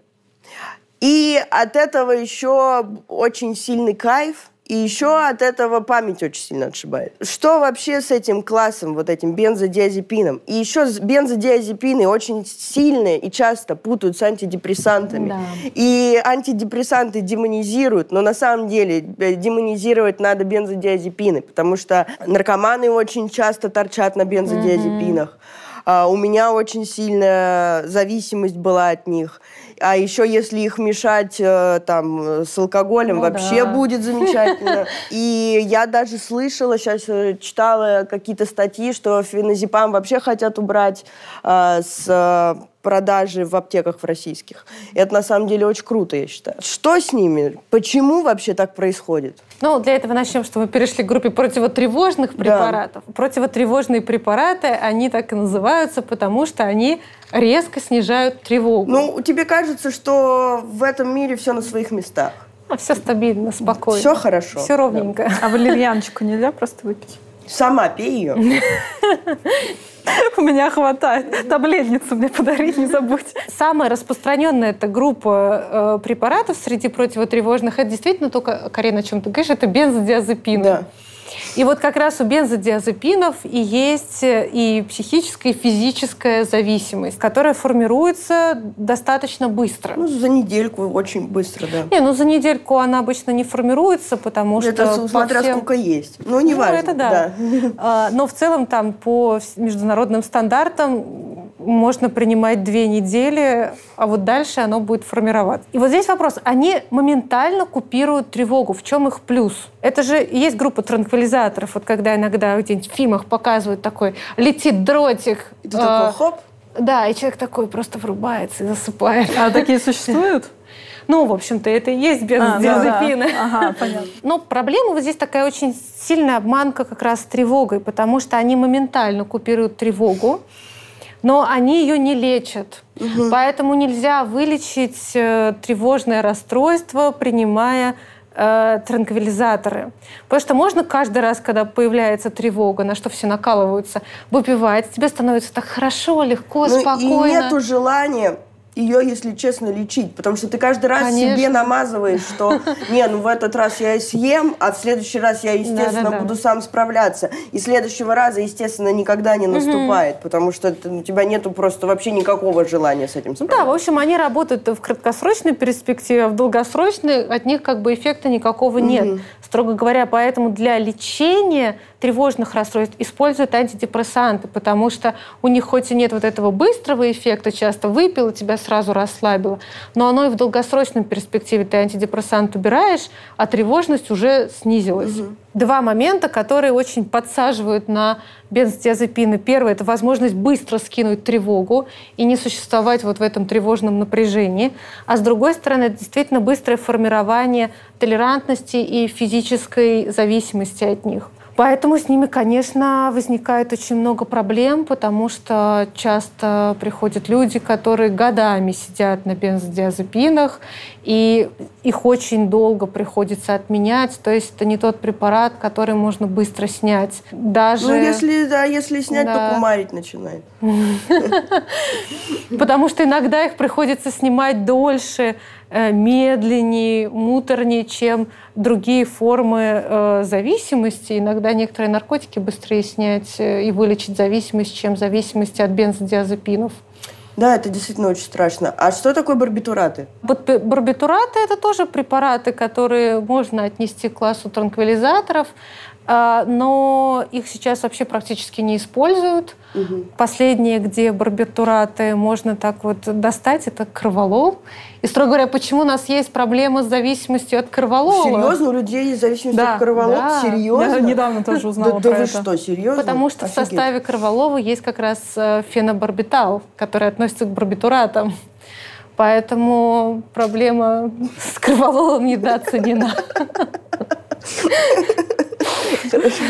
И от этого еще очень сильный кайф, и еще от этого память очень сильно отшибает. Что вообще с этим классом, вот этим бензодиазепином? И еще бензодиазепины очень сильные и часто путают с антидепрессантами. Да. И антидепрессанты демонизируют, но на самом деле э, демонизировать надо бензодиазепины, потому что наркоманы очень часто торчат на бензодиазепинах. Mm-hmm А у меня очень сильная зависимость была от них. А еще если их мешать э, там с алкоголем, Ну вообще да. будет замечательно. *laughs* И я даже слышала, сейчас э, читала какие-то статьи, что феназепам вообще хотят убрать э, с э, продажи в аптеках в российских. И это на самом деле очень круто, я считаю. Что с ними? Почему вообще так происходит? Ну, для этого начнем, что мы перешли к группе противотревожных препаратов. Противотревожные препараты, они так и называются, потому что они резко снижают тревогу. Ну, тебе кажется, что в этом мире все на своих местах. все стабильно, спокойно. Все хорошо. Все ровненько. А валерьяночку нельзя просто выпить? Сама пей ее. *laughs* *laughs* У меня хватает. Таблетницу мне подарить, не забудь. Самая распространенная эта группа э, препаратов среди противотревожных, это действительно только, Карина, о чем ты говоришь, это бензодиазепины. Да. И вот как раз у бензодиазепинов и есть э, и психическая, и физическая зависимость, которая формируется достаточно быстро. Ну, за недельку очень быстро, да. Не, ну за недельку она обычно не формируется, потому что... Это по смотря всем- сколько есть. Ну, не важно. это да. *laughs* А, Но в целом там по международным стандартам можно принимать две недели, а вот дальше оно будет формироваться. И вот здесь вопрос. Они моментально купируют тревогу. В чем их плюс? Это же есть группа транквилизаторов. Вот когда иногда где-нибудь в фильмах показывают такой, летит дротик. И ты а, такой, хоп, Да, и человек такой просто врубается и засыпает. А такие существуют? *laughs* Ну, в общем-то, это и есть А, да, да. Ага, понятно. Но проблема вот здесь такая очень сильная обманка как раз с тревогой, потому что они моментально купируют тревогу, но они ее не лечат. Поэтому нельзя вылечить э, тревожное расстройство, принимая э, транквилизаторы. Потому что можно каждый раз, когда появляется тревога, на что все накалываются, выпивать, тебе становится так хорошо, легко, ну, спокойно. и нету желания ее, если честно, лечить. Потому что ты каждый раз Конечно. себе намазываешь, что *laughs* не, ну в этот раз я съем, а в следующий раз я, естественно, Да-да-да. буду сам справляться. И следующего раза, естественно, никогда не наступает, потому что у тебя нету просто вообще никакого желания с этим Ну да, в справляться. общем, они работают в краткосрочной перспективе, а в долгосрочной от них как бы эффекта никакого нет. Строго говоря, поэтому для лечения тревожных расстройств используют антидепрессанты, потому что у них хоть и нет вот этого быстрого эффекта, часто выпил и тебя сразу расслабило, но оно и в долгосрочной перспективе ты антидепрессант убираешь, а тревожность уже снизилась. Два момента, которые очень подсаживают на бензодиазепины. Первое – это возможность быстро скинуть тревогу и не существовать вот в этом тревожном напряжении. А с другой стороны, это действительно быстрое формирование толерантности и физической зависимости от них. Поэтому с ними, конечно, возникает очень много проблем, потому что часто приходят люди, которые годами сидят на бензодиазепинах, и их очень долго приходится отменять. То есть это не тот препарат, который можно быстро снять. Даже... Ну, если, да, если снять, Да. то кумарить начинает. *laughs* Потому что иногда их приходится снимать дольше, э, медленнее, муторнее, чем другие формы э, зависимости. Иногда некоторые наркотики быстрее снять э, и вылечить зависимость, чем зависимости от бензодиазепинов. Да, это действительно очень страшно. А что такое барбитураты? Барбитураты – это тоже препараты, которые можно отнести к классу транквилизаторов, но их сейчас вообще практически не используют. Последнее, где барбитураты можно так вот достать, это кроволол. И, строго говоря, почему у нас есть проблема с зависимостью от кроволола? Серьезно, у людей есть зависимость Да, от кроволок? да. Серьезно? Я недавно тоже *laughs* узнала да, про да вы это. что, серьезно? Потому что в Офигеть. составе кроволова есть как раз э, фенобарбитал, который относится к барбитуратам. Поэтому проблема *laughs* с кровололом недооценена. *laughs*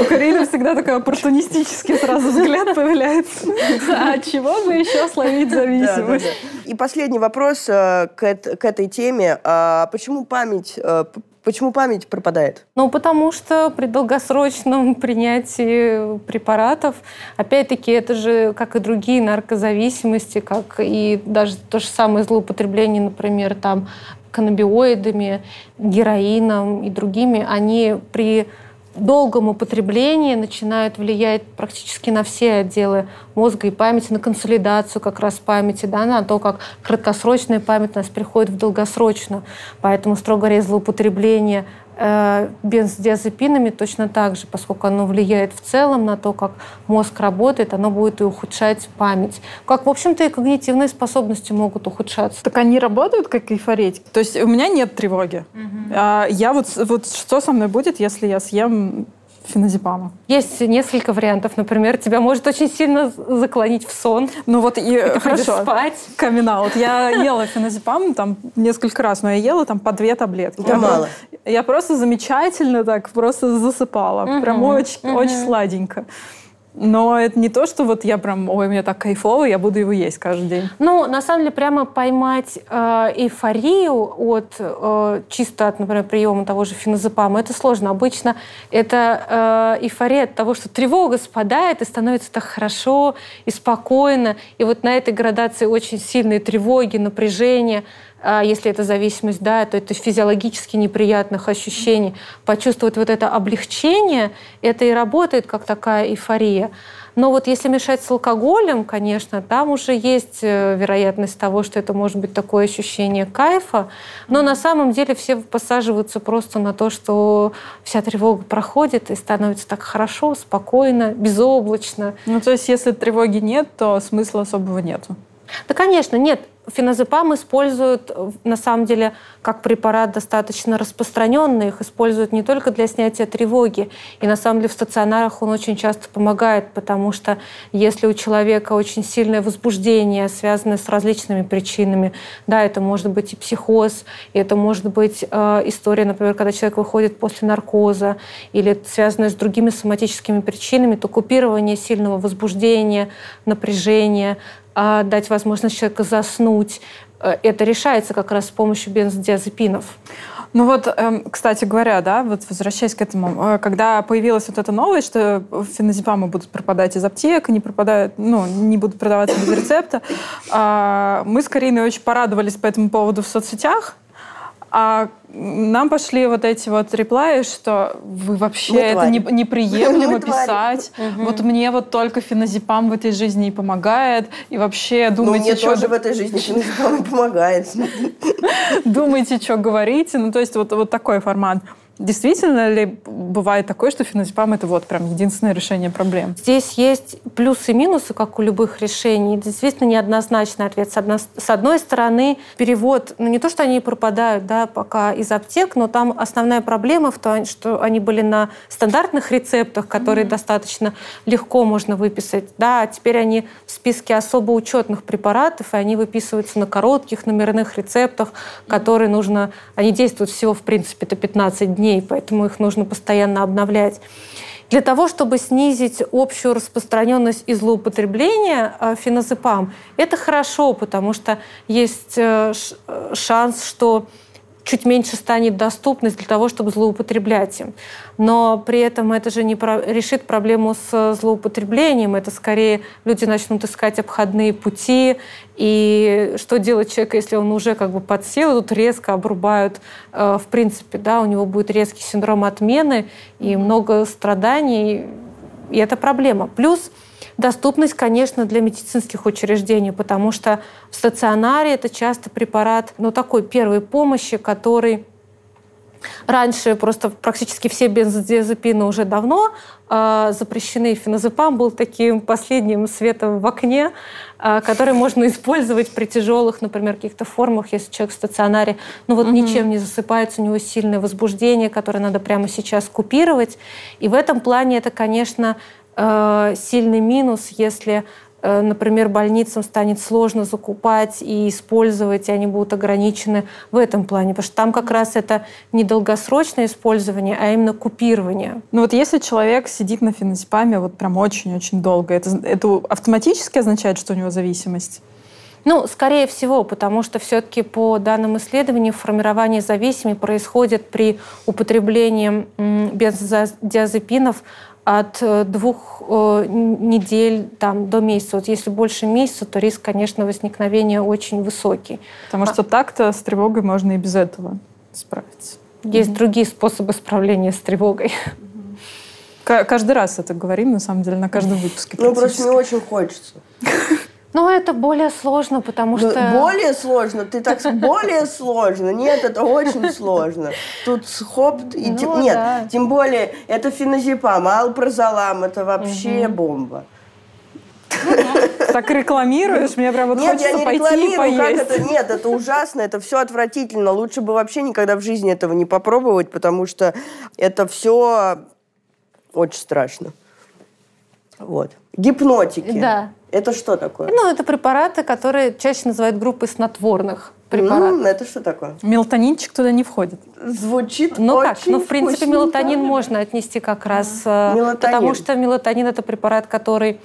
У Карины всегда такой оппортунистический сразу взгляд появляется. А чего бы еще словить Да, да, зависимость? да. И последний вопрос э, к, эт- к этой теме. А почему память, э, почему память пропадает? Ну, потому что при долгосрочном *laughs* принятии препаратов, опять-таки, это же, как и другие наркозависимости, как и даже то же самое злоупотребление, например, там, каннабиоидами, героином и другими, они при долгом употреблении начинают влиять практически на все отделы мозга и памяти, на консолидацию как раз памяти, да, на то, как краткосрочная память у нас приходит в долгосрочную. Поэтому, строго говоря, злоупотребление бензодиазепинами точно так же, поскольку оно влияет в целом на то, как мозг работает, оно будет и ухудшать память. Как, в общем-то, и когнитивные способности могут ухудшаться. Так они работают как эйфоретики? То есть у меня нет тревоги. Угу. А я вот, вот что со мной будет, если я съем феназепама? Есть несколько вариантов. Например, тебя может очень сильно заклонить в сон. Ну вот и, и хорошо. спать. Камин Вот я ела феназепам там несколько раз, но я ела там по две таблетки. Это я мало. Я просто замечательно так просто засыпала. Угу. Прям очень, угу. очень сладенько. Но это не то, что вот я прям, ой, мне так кайфово, я буду его есть каждый день. Ну, на самом деле, прямо поймать э, эйфорию от э, чисто от, например, приема того же феназепама, это сложно. Обычно это э, эйфория от того, что тревога спадает и становится так хорошо и спокойно. И вот на этой градации очень сильные тревоги, а если это зависимость, да, то это физиологически неприятных ощущений. Почувствовать вот это облегчение, это и работает как такая эйфория. Но вот если мешать с алкоголем, конечно, там уже есть э, вероятность того, что это может быть такое ощущение кайфа. Но на самом деле все посаживаются просто на то, что вся тревога проходит и становится так хорошо, спокойно, безоблачно. Ну, то есть, если тревоги нет, то смысла особого нету. Да, конечно, нет. Феназепам используют, на самом деле, как препарат достаточно распространенный. Их используют не только для снятия тревоги. И на самом деле в стационарах он очень часто помогает, потому что если у человека очень сильное возбуждение, связанное с различными причинами, да, это может быть и психоз, и это может быть э, история, например, когда человек выходит после наркоза, или связанная с другими соматическими причинами, то купирование сильного возбуждения, напряжения, дать возможность человеку заснуть. Э, это решается как раз с помощью бензодиазепинов. Ну вот, эм, кстати говоря, да, вот возвращаясь к этому, э, когда появилась вот эта новость, что феназепамы будут пропадать из аптек, не пропадают, ну, не будут продаваться без рецепта, а, мы с Кариной очень порадовались по этому поводу в соцсетях, а нам пошли вот эти вот реплаи, что вы вообще мы это не, неприемлемо писать. Угу. Вот мне вот только феназепам в этой жизни и помогает. И вообще думайте, ну, мне что... тоже в этой жизни феназепам помогает. *laughs* Думайте, что говорите. Ну, то есть вот, вот такой формат. Действительно ли бывает такое, что феназепам это вот прям единственное решение проблем? Здесь есть плюсы и минусы, как у любых решений. Действительно неоднозначный ответ. С, одной, стороны, перевод, ну не то, что они пропадают да, пока из аптек, но там основная проблема в том, что они были на стандартных рецептах, которые mm-hmm. достаточно легко можно выписать. Да, а теперь они в списке особо учетных препаратов, и они выписываются на коротких номерных рецептах, которые нужно... Они действуют всего, в принципе, это 15 дней дней, поэтому их нужно постоянно обновлять. Для того, чтобы снизить общую распространенность и злоупотребление э, феназепам, это хорошо, потому что есть э, э, шанс, что чуть меньше станет доступность для того, чтобы злоупотреблять им. Но при этом это же не про решит проблему с злоупотреблением. Это скорее люди начнут искать обходные пути. И что делать человек, если он уже как бы подсел, тут резко обрубают, э, в принципе, да, у него будет резкий синдром отмены и много страданий. И это проблема. Плюс Доступность, конечно, для медицинских учреждений, потому что в стационаре это часто препарат ну, такой первой помощи, который Раньше просто практически все бензодиазепины уже давно э, запрещены. Феназепам был таким последним светом в окне, э, который можно использовать при тяжелых, например, каких-то формах, если человек в стационаре, ну вот угу. ничем не засыпается, у него сильное возбуждение, которое надо прямо сейчас купировать. И в этом плане это, конечно, сильный минус, если э, например, больницам станет сложно закупать и использовать, и они будут ограничены в этом плане, потому что там как раз это не долгосрочное использование, а именно купирование. Ну вот если человек сидит на феназепаме вот прям очень-очень долго, это, это автоматически означает, что у него зависимость? Ну, скорее всего, потому что все-таки по данным исследований формирование зависимости происходит при употреблении бензодиазепинов от э, двух э, недель там, до месяца. Вот если больше месяца, то риск, конечно, возникновения очень высокий. Потому что а... так-то с тревогой можно и без этого справиться. Есть mm-hmm. другие способы справления с тревогой. Каждый раз это говорим, на самом деле, на каждом выпуске. Ну, просто не очень хочется. *laughs* Ну, это более сложно, потому Ну, что... Более сложно? Ты так с- более сложно? Нет, это очень сложно. Тут хоп, и Ну, тем- нет, да. тем более это феназепам, а алпрозолам это вообще бомба. Так рекламируешь, мне прям вот Нет, я хочется не пойти и рекламирую, как поесть. это. Нет, это ужасно, это все отвратительно. Лучше бы вообще никогда в жизни этого не попробовать, потому что это все очень страшно. Вот. Гипнотики. Да. Это что такое? Ну, это препараты, которые чаще называют группой снотворных препаратов. М, это что такое? Мелатонинчик туда не входит. Звучит Ну очень как? Ну, в принципе, вкусненько. мелатонин можно отнести как раз, э, Мелатонин. потому что мелатонин это препарат, который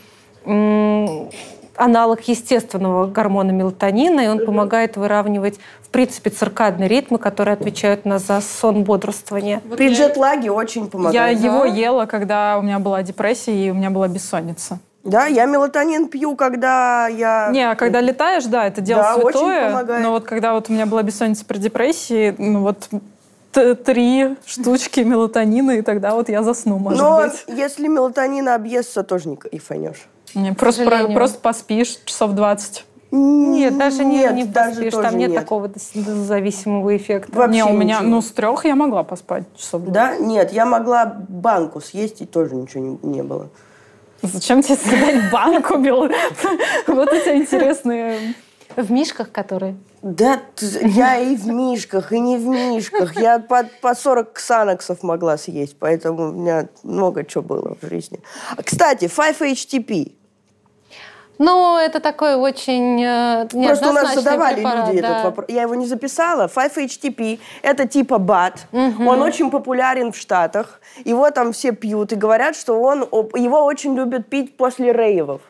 аналог естественного гормона мелатонина, и он помогает выравнивать, в принципе, циркадные ритмы, которые отвечают на за сон, бодрствование. При джетлаге очень Я помогает. его ела, когда у меня была депрессия и у меня была бессонница. Да, я мелатонин пью, когда я... Не, а когда летаешь, да, это дело Да, очень святое. помогает. Но вот когда вот у меня была бессонница при депрессии, ну вот три штучки мелатонина, и тогда вот я засну, может Но быть. если мелатонина объестся, тоже не кайфанешь. Не, просто, про- просто поспишь часов 20. Нет, даже не, Нет, не даже поспишь, там нет, нет. такого зависимого эффекта. Вообще не, у меня, ничего. ну, с трех я могла поспать часов 20. Да? Нет, я могла банку съесть, и тоже ничего не, не было. Зачем тебе съедать банку, Бел? *laughs* Вот у тебя интересные... В мишках, которые... Да, я и в мишках, и не в мишках. Я по, по 40 ксаноксов могла съесть, поэтому у меня много чего было в жизни. Кстати, 5-HTP. Ну, это такой очень э, Просто у нас неоднозначный задавали препарат, люди да. этот вопрос. Я его не записала. 5-HTP – это типа БАД. Он очень популярен в Штатах. Его там все пьют и говорят, что он, его очень любят пить после рейвов.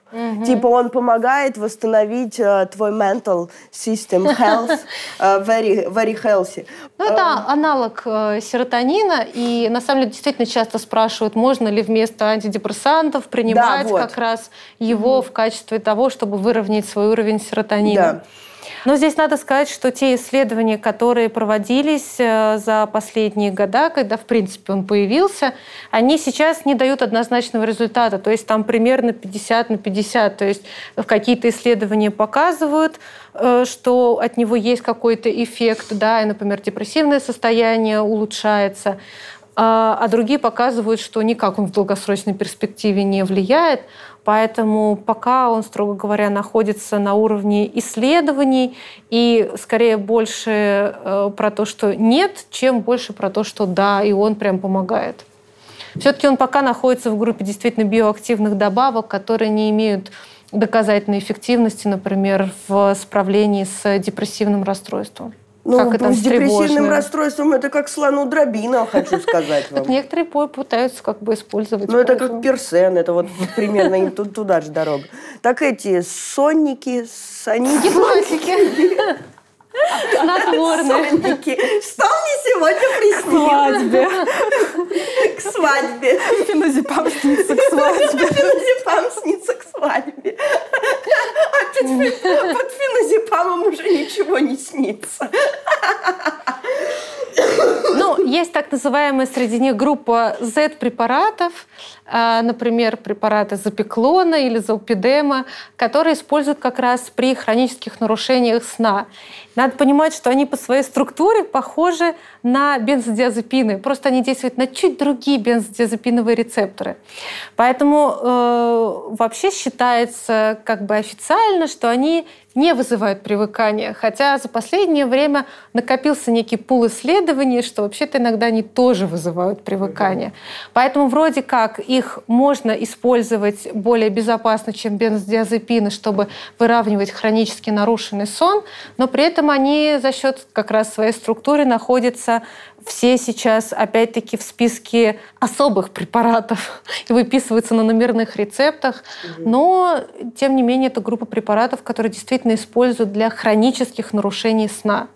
Типа он помогает восстановить э, твой mental system health *laughs* э, very, very healthy. Ну, это аналог э, серотонина, и на самом деле действительно часто спрашивают, можно ли вместо антидепрессантов принимать вот. как раз его в качестве того, чтобы выровнять свой уровень серотонина. Да. Но здесь надо сказать, что те исследования, которые проводились э, за последние года, когда, в принципе, он появился, они сейчас не дают однозначного результата. То есть там примерно 50 на 50. То есть какие-то исследования показывают, э, что от него есть какой-то эффект, да, и, например, депрессивное состояние улучшается. А а другие показывают, что никак он в долгосрочной перспективе не влияет. Поэтому пока он, строго говоря, находится на уровне исследований и скорее больше э, про то, что нет, чем больше про то, что да, и он прям помогает. Все-таки он пока находится в группе действительно биоактивных добавок, которые не имеют доказательной эффективности, например, в справлении с депрессивным расстройством. Ну, как это с депрессивным расстройством это как слону дробина, хочу сказать вам. Так *laughs* некоторые пытаются как бы использовать. Ну, это как персен, это вот *laughs* примерно им ту- туда же дорога. Так эти сонники, *laughs* Гипнотики. Снотворные. сонники. Что мне сегодня Свадьбе. приснилось? К свадьбе. Феназепам снится к свадьбе. Феназепам снится к свадьбе. А под фе- под феназепамом уже ничего не снится. Ну, есть так называемая среди них группа Z-препаратов, а, например, препараты запеклона или залпидема, которые используют как раз при хронических нарушениях сна. Надо понимать, что они по своей структуре похожи на бензодиазепины, просто они действуют на чуть другие бензодиазепиновые рецепторы. Поэтому э, вообще считается как бы официально, что они не вызывают привыкания, хотя за последнее время накопился некий пул исследований, что вообще-то иногда они тоже вызывают привыкание. Поэтому вроде как их можно использовать более безопасно, чем бензодиазепины, чтобы выравнивать хронически нарушенный сон, но при этом они за счет как раз своей структуры находятся все сейчас, опять-таки, в списке особых препаратов *laughs* и выписываются на номерных рецептах. Но, тем не менее, это группа препаратов, которые действительно используют для хронических нарушений сна.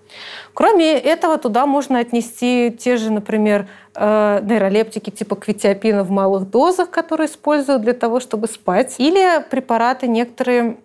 Кроме этого, туда можно отнести те же, например, э, нейролептики типа квитиапина в малых дозах, которые используют для того, чтобы спать. Или препараты некоторые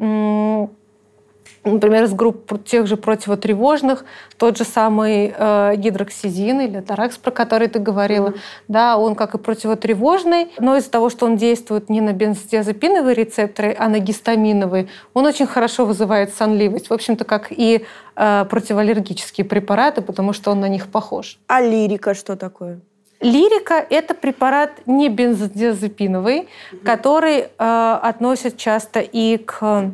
например, из групп тех же противотревожных, тот же самый э, гидроксизин или таракс, про который ты говорила, mm-hmm. да, он как и противотревожный, но из-за того, что он действует не на бензодиазепиновые рецепторы, а на гистаминовые, он очень хорошо вызывает сонливость. В общем-то, как и э, противоаллергические препараты, потому что он на них похож. А лирика что такое? Лирика – это препарат не бензодиазепиновый, mm-hmm. который э, относят часто и к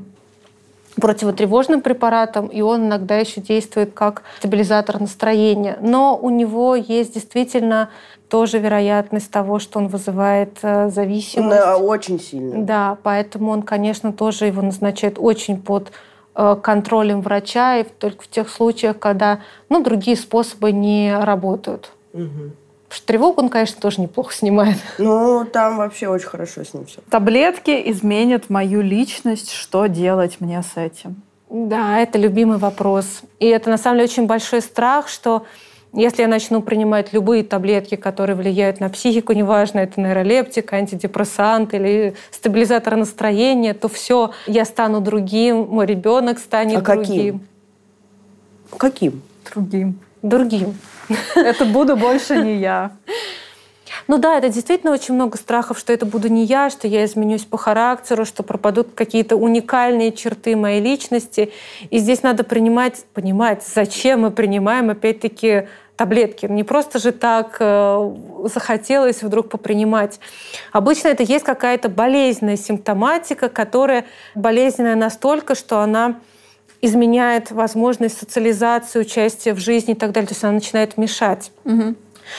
противотревожным препаратом, и он иногда еще действует как стабилизатор настроения. Но у него есть действительно тоже вероятность того, что он вызывает э, зависимость. Да, очень сильно. Да, поэтому он, конечно, тоже его назначает очень под э, контролем врача, и только в тех случаях, когда ну, другие способы не работают. Угу. Что тревогу он, конечно, тоже неплохо снимает. Ну, там вообще очень хорошо с ним все. Таблетки изменят мою личность. Что делать мне с этим? Да, это любимый вопрос. И это, на самом деле, очень большой страх, что если я начну принимать любые таблетки, которые влияют на психику, неважно, это нейролептик, антидепрессант или стабилизатор настроения, то все, я стану другим, мой ребенок станет а другим. Каким? Каким? Другим. Другим. Это буду больше не я. Ну да, это действительно очень много страхов, что это буду не я, что я изменюсь по характеру, что пропадут какие-то уникальные черты моей личности. И здесь надо принимать, понимать, зачем мы принимаем, опять-таки, таблетки. Не просто же так э, захотелось вдруг попринимать. Обычно это есть какая-то болезненная симптоматика, которая болезненная настолько, что она изменяет возможность социализации, участия в жизни и так далее. То есть она начинает мешать. Угу.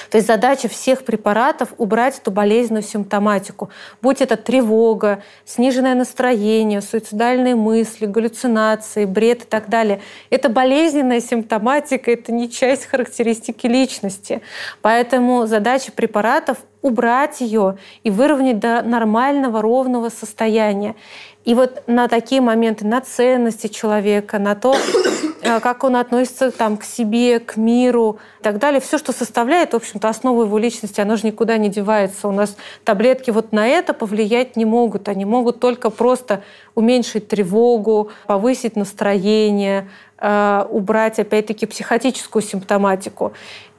То есть задача всех препаратов убрать эту болезненную симптоматику. Будь это тревога, сниженное настроение, суицидальные мысли, галлюцинации, бред и так далее. Это болезненная симптоматика, это не часть характеристики личности. Поэтому задача препаратов убрать ее и выровнять до нормального, ровного состояния. И вот на такие моменты, на ценности человека, на то, *coughs* э, как он относится там, к себе, к миру и так далее, все, что составляет, в общем-то, основу его личности, оно же никуда не девается. У нас таблетки вот на это повлиять не могут. Они могут только просто уменьшить тревогу, повысить настроение, э, убрать, опять-таки, психотическую симптоматику.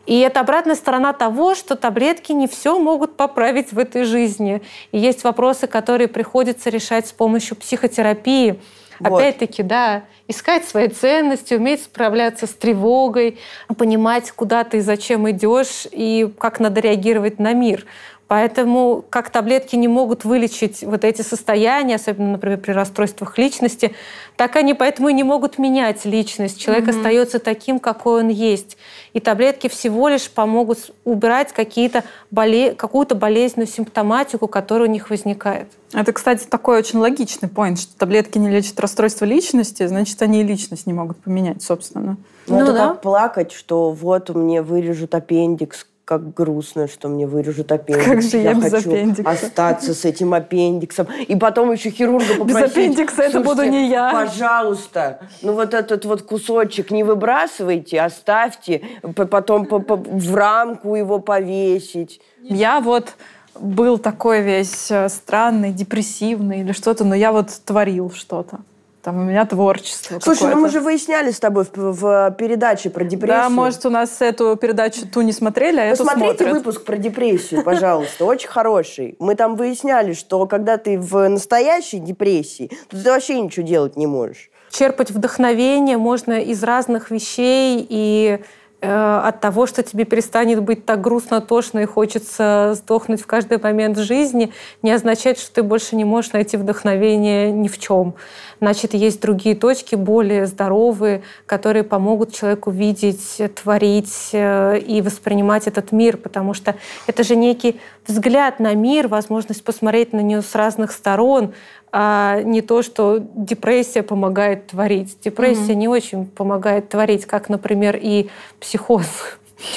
И это обратная сторона того, что таблетки не все могут поправить в этой жизни. И есть вопросы, которые приходится решать с помощью психотерапии. Вот. Опять-таки, да, искать свои ценности, уметь справляться с тревогой, понимать, куда ты и зачем идешь, и как надо реагировать на мир. Поэтому как таблетки не могут вылечить вот эти состояния, особенно, например, при расстройствах личности, так они поэтому и не могут менять личность. Человек mm-hmm. остается таким, какой он есть. И таблетки всего лишь помогут убрать какие-то боле... какую-то болезненную симптоматику, которая у них возникает. Это, кстати, такой очень логичный point, что таблетки не лечат расстройство личности, значит, они и личность не могут поменять, собственно. Ну, ну это да. как плакать, что вот мне вырежут аппендикс, как грустно, что мне вырежут *laughs* аппендикс. Как же я, я без хочу аппендикса. остаться с этим аппендиксом. И потом еще хирурга попросить. Без аппендикса это буду не я. Пожалуйста, ну вот этот вот кусочек не выбрасывайте, оставьте, потом в рамку его повесить. Я вот был такой весь э, странный, депрессивный или что-то, но я вот творил что-то. Там у меня творчество. Слушай, ну мы же выясняли с тобой в, в передаче про депрессию. Да, может, у нас эту передачу ту не смотрели, а эту Посмотрите смотрят. выпуск про депрессию, пожалуйста, очень хороший. Мы там выясняли, что когда ты в настоящей депрессии, то ты вообще ничего делать не можешь. Черпать вдохновение можно из разных вещей и Э, от того, что тебе перестанет быть так грустно, тошно и хочется сдохнуть в каждый момент жизни, не означает, что ты больше не можешь найти вдохновение ни в чем. Значит, есть другие точки, более здоровые, которые помогут человеку видеть, творить э, и воспринимать этот мир, потому что это же некий взгляд на мир, возможность посмотреть на него с разных сторон, а не то, что депрессия помогает творить. Депрессия mm-hmm. не очень помогает творить, как, например, и психоз.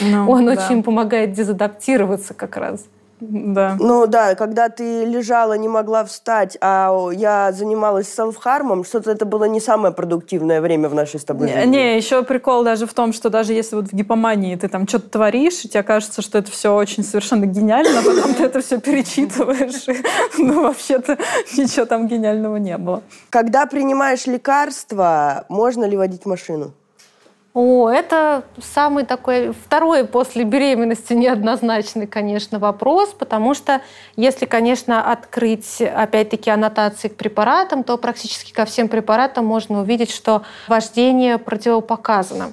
No, ну, Он да. очень помогает дезадаптироваться как раз. Да. Ну да, когда ты лежала, не могла встать, а я занималась селф-хармом, что-то это было не самое продуктивное время в нашей с тобой жизни. Не, не, еще прикол даже в том, что даже если вот в гипомании ты там что-то творишь, и тебе кажется, что это все очень совершенно гениально, а потом ты это все перечитываешь, и, ну вообще-то ничего там гениального не было. Когда принимаешь лекарства, можно ли водить машину? О, это самый такой второй после беременности неоднозначный, конечно, вопрос, потому что если, конечно, открыть, опять-таки, аннотации к препаратам, то практически ко всем препаратам можно увидеть, что вождение противопоказано.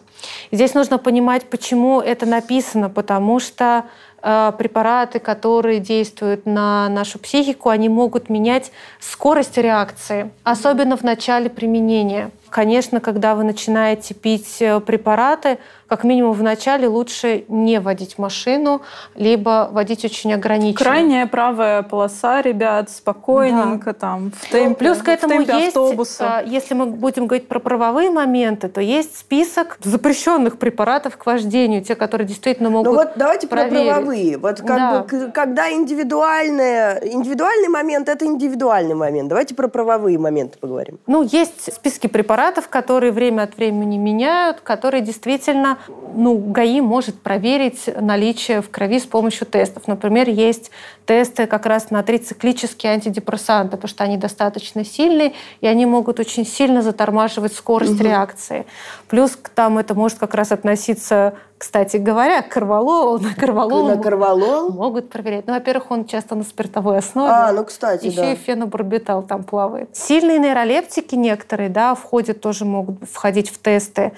Здесь нужно понимать, почему это написано, потому что э, препараты, которые действуют на нашу психику, они могут менять скорость реакции, особенно в начале применения. Конечно, когда вы начинаете пить э, препараты, как минимум в начале лучше не водить машину, либо водить очень ограниченно. Крайняя правая полоса, ребят, спокойненько да. там, в темпе, ну, Плюс к этому в темпе есть, автобуса. А, если мы будем говорить про правовые моменты, то есть список запрещенных препаратов к вождению, те, которые действительно могут Ну вот давайте проверить. про правовые. Вот как Да. бы, когда индивидуальное, индивидуальный момент, это индивидуальный момент. Давайте про правовые моменты поговорим. Ну, есть списки препаратов, которые время от времени меняют, которые действительно, ну, ГАИ может проверить наличие в крови с помощью тестов. Например, есть тесты как раз на трициклические антидепрессанты, потому что они достаточно сильные, и они могут очень сильно затормаживать скорость реакции. Плюс там это может как раз относиться, кстати говоря, к корвалолу. *laughs* На корвалол На корвалол? могут проверять. Ну, во-первых, он часто на спиртовой основе. А, ну, кстати, Еще да. и фенобарбитал там плавает. Сильные нейролептики некоторые, да, входят, тоже могут входить в тесты.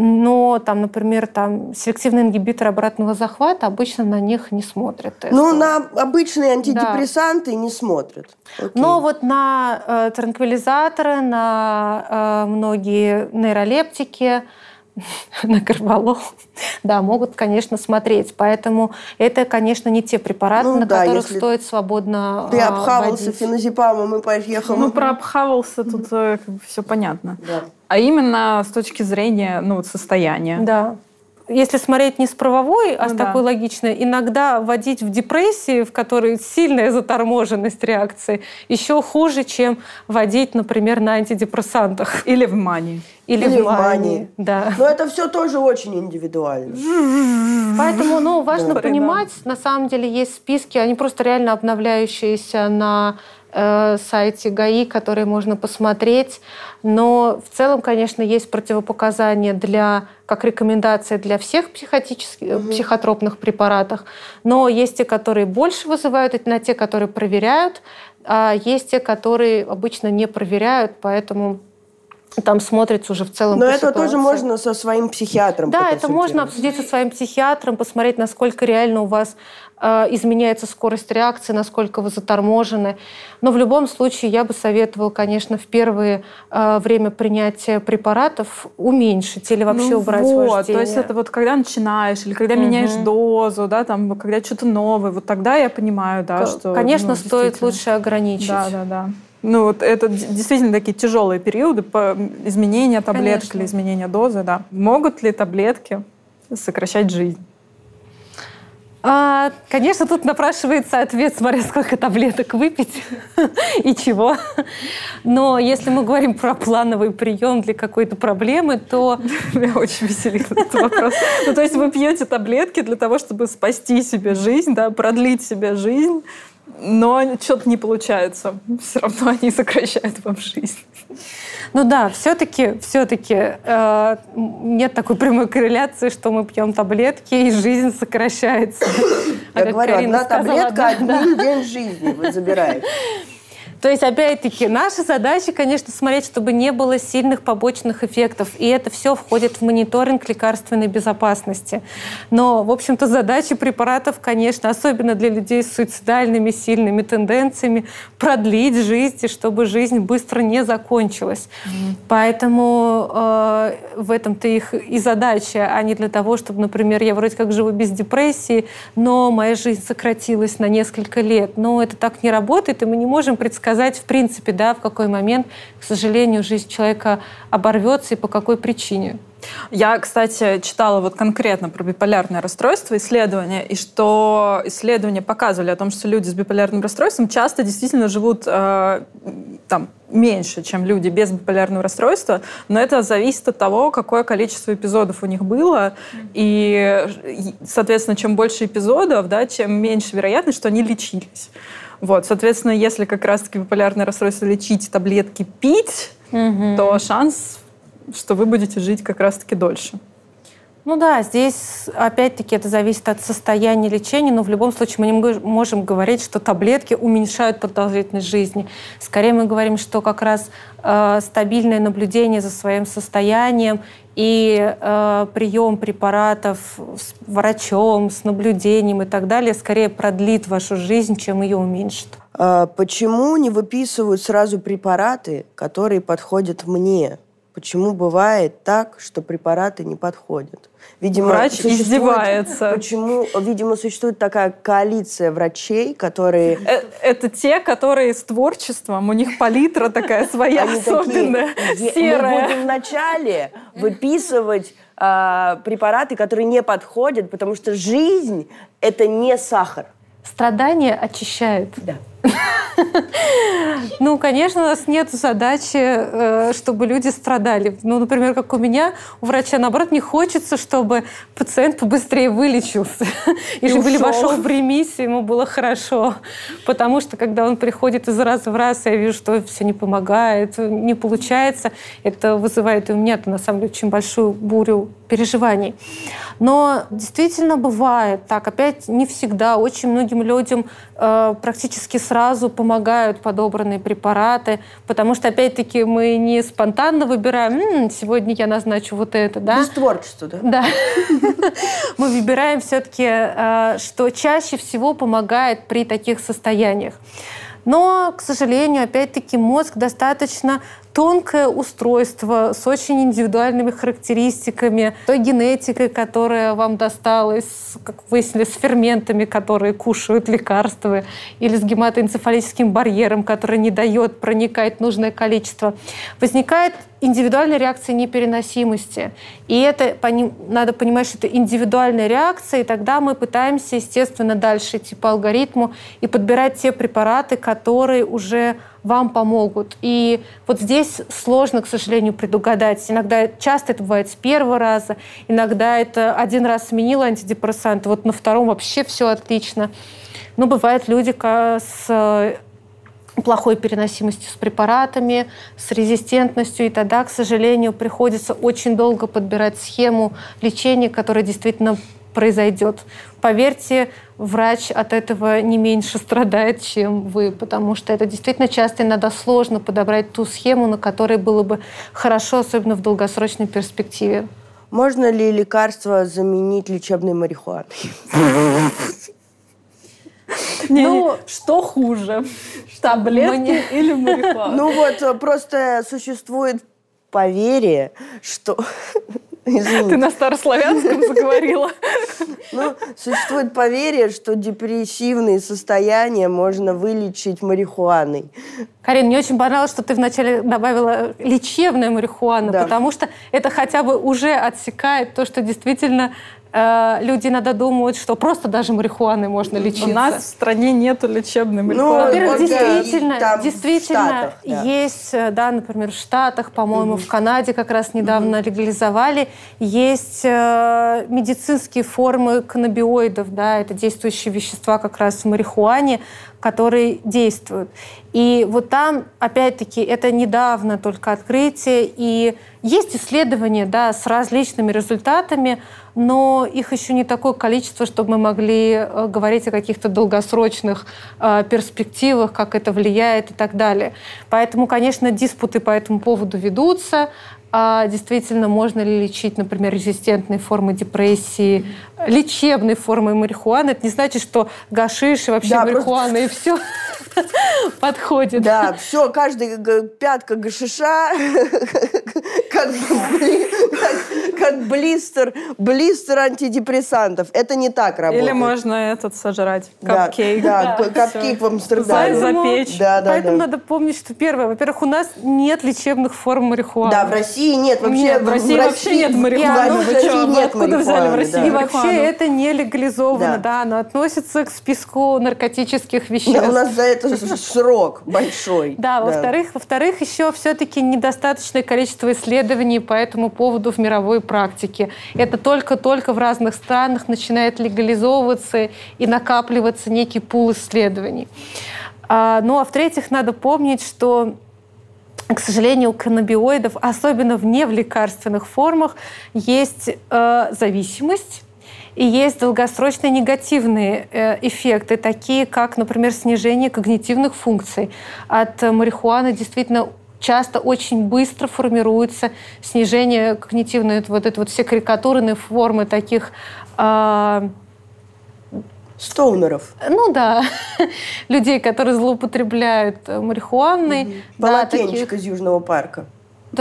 Но там, например, там селективный ингибитор обратного захвата обычно на них не смотрят тесты. Ну, на обычные антидепрессанты не смотрят. Окей. Но вот на э, транквилизаторы, на э, многие нейролептики, *laughs* на карвалол, да, могут, конечно, смотреть. Поэтому это, конечно, не те препараты, Ну на да, которых стоит свободно Ты а, обхавался водить. феназепамом и поехал. Ну, про обхавался тут все понятно. Да. А именно с точки зрения ну, вот состояния. Да. Если смотреть не с правовой, а Ну с да. такой логичной, иногда водить в депрессии, в которой сильная заторможенность реакции, еще хуже, чем водить, например, на антидепрессантах. Или в мании. Или, Или в в мании. мании. Да. Но это все тоже очень индивидуально. Поэтому, ну, важно Да. понимать, на самом деле есть списки, они просто реально обновляющиеся на э, сайте ГАИ, которые можно посмотреть. Но в целом, конечно, есть противопоказания для, как рекомендация для всех психотических, психотропных препаратов. Но есть те, которые больше вызывают, это на те, которые проверяют, а есть те, которые обычно не проверяют, поэтому там смотрится уже в целом Но по это тоже ситуации. можно со своим психиатром Да, это можно обсудить со своим психиатром, посмотреть, насколько реально у вас э, изменяется скорость реакции, насколько вы заторможены. Но в любом случае я бы советовала, конечно, в первое э, время принятия препаратов уменьшить или вообще Ну убрать вот, вождение. То есть это вот когда начинаешь, или когда Мгм. меняешь дозу, да, там, когда что-то новое, вот тогда я понимаю, да, К- что... Конечно, ну, стоит лучше ограничить. Да, да, да. Ну, вот это действительно такие тяжелые периоды по изменения таблеток Конечно. или изменения дозы, да. Могут ли таблетки сокращать жизнь? А, конечно, тут напрашивается ответ, смотря сколько таблеток выпить *laughs* и чего. Но если мы говорим про плановый прием для какой-то проблемы, то *laughs* Меня очень веселит этот вопрос. Ну, то есть вы пьете таблетки для того, чтобы спасти себе жизнь, да, продлить себе жизнь, но что-то не получается. Все равно *laughs* они сокращают вам жизнь. Ну да, все-таки, все-таки э, нет такой прямой корреляции, что мы пьем таблетки и жизнь сокращается. А Я как говорю, одна таблетка, один день жизни вы забираете. То есть, опять-таки, наша задача, конечно, смотреть, чтобы не было сильных побочных эффектов. И это все входит в мониторинг лекарственной безопасности. Но, в общем-то, задача препаратов, конечно, особенно для людей с суицидальными сильными тенденциями, продлить жизнь, и чтобы жизнь быстро не закончилась. Поэтому э, в этом-то их и задача, а не для того, чтобы, например, я вроде как живу без депрессии, но моя жизнь сократилась на несколько лет. Но это так не работает, и мы не можем предсказать, предсказать, в принципе, да, в какой момент, к сожалению, жизнь человека оборвется и по какой причине. Я, кстати, читала вот конкретно про биполярное расстройство, исследования, и что исследования показывали о том, что люди с биполярным расстройством часто действительно живут э, там меньше, чем люди без биполярного расстройства, но это зависит от того, какое количество эпизодов у них было, и, соответственно, чем больше эпизодов, да, чем меньше вероятность, что они лечились. Вот, соответственно, если как раз-таки биполярное расстройство лечить, таблетки пить, угу. то шанс что вы будете жить как раз-таки дольше. Ну да, здесь опять-таки это зависит от состояния лечения, но в любом случае мы не можем говорить, что таблетки уменьшают продолжительность жизни. Скорее мы говорим, что как раз э, стабильное наблюдение за своим состоянием и э, прием препаратов с врачом, с наблюдением и так далее скорее продлит вашу жизнь, чем ее уменьшит. А почему не выписывают сразу препараты, которые подходят мне? Почему бывает так, что препараты не подходят? Видимо, Врач издевается. Почему, видимо, существует такая коалиция врачей, которые... Это, это те, которые с творчеством, у них палитра такая *laughs* своя особенная, серая. Мы будем вначале выписывать э, препараты, которые не подходят, потому что жизнь – это не сахар. Страдания очищают. Да. *laughs* *laughs* Ну, конечно, у нас нет задачи, э, чтобы люди страдали. Ну, например, как у меня, у врача, наоборот, не хочется, чтобы пациент побыстрее вылечился. *laughs* И чтобы вошел в ремиссию, ему было хорошо. Потому что, когда он приходит из раза в раз, я вижу, что все не помогает, не получается, это вызывает и у меня, на самом деле, очень большую бурю переживаний. Но действительно бывает так. Опять не всегда. Очень многим людям э, практически сразу помогают подобранные препараты, потому что, опять-таки, мы не спонтанно выбираем, М, сегодня я назначу вот это. Да? Без творчества, да? Да. *laughs* Мы выбираем все-таки, э, что чаще всего помогает при таких состояниях. Но, к сожалению, опять-таки мозг достаточно тонкое устройство с очень индивидуальными характеристиками, той генетикой, которая вам досталась, как выяснили, с ферментами, которые кушают лекарства, или с гематоэнцефалическим барьером, который не дает проникать нужное количество. Возникает индивидуальная реакция непереносимости. И это надо понимать, что это индивидуальная реакция, и тогда мы пытаемся, естественно, дальше идти по алгоритму и подбирать те препараты, которые уже вам помогут. И вот здесь сложно, к сожалению, предугадать. Иногда, часто это бывает с первого раза, иногда это один раз сменил антидепрессант, вот на втором вообще все отлично. Но бывают люди с э, плохой переносимостью с препаратами, с резистентностью, и тогда, к сожалению, приходится очень долго подбирать схему лечения, которая действительно произойдет. Поверьте, врач от этого не меньше страдает, чем вы, потому что это действительно часто иногда сложно подобрать ту схему, на которой было бы хорошо, особенно в долгосрочной перспективе. Можно ли лекарство заменить лечебной марихуаной? ну, что хуже? Таблетки или марихуана? Ну вот, просто существует поверие, что Извините. Ты на старославянском заговорила. Ну, существует поверье, что депрессивные состояния можно вылечить марихуаной. Карин, мне очень понравилось, что ты вначале добавила лечебная марихуана, да. потому что это хотя бы уже отсекает то, что действительно люди иногда думают, что просто даже марихуаной можно лечиться. У нас в стране нету лечебной ну, марихуаны. Ну, Во-первых, действительно, там действительно Штатах, да. есть, э, да, например, в Штатах, по-моему, mm-hmm. в Канаде как раз недавно mm-hmm. легализовали, есть э, медицинские формы каннабиоидов, да, это действующие вещества как раз в марихуане, которые действуют. И вот там, опять-таки, это недавно только открытие, и есть исследования да, с различными результатами, но их еще не такое количество, чтобы мы могли э, говорить о каких-то долгосрочных э, перспективах, как это влияет и так далее. Поэтому, конечно, диспуты по этому поводу ведутся. А действительно, можно ли лечить, например, резистентные формы депрессии лечебной формой марихуаны? Это не значит, что гашиш и вообще да, марихуана просто... и *laughs* все подходит. Да, все, каждая пятка гашиша *laughs* как, как, как блистер, блистер антидепрессантов. Это не так работает. Или можно этот сожрать, Да, капкейк. Да, п- капкейк в Амстердаме. Запечь. Да, да, Поэтому да. надо помнить, что первое, во-первых, у нас нет лечебных форм марихуаны. Да, в России нет вообще. Нет, в России вообще нет марихуаны. Да, Вы в России вы нет откуда взяли в России да. И марихуану? вообще это не легализовано, Да. да, оно относится к списку наркотических Да, веществ. У нас за это срок большой. Да, во-вторых, во-вторых, еще все-таки недостаточное количество исследований по этому поводу в мировой практике. Это только-только в разных странах начинает легализовываться и накапливаться некий пул исследований. А, ну а в-третьих, надо помнить, что к сожалению, у каннабиоидов, особенно в невлекарственных формах, есть э, зависимость и есть долгосрочные негативные э, эффекты, такие как, например, снижение когнитивных функций. От марихуаны действительно часто очень быстро формируется снижение когнитивной, вот это вот все карикатурные формы таких э, Стоунеров. ну да, *laughs* людей, которые злоупотребляют э, марихуаной. Да, Полотенчик таких из Южного парка.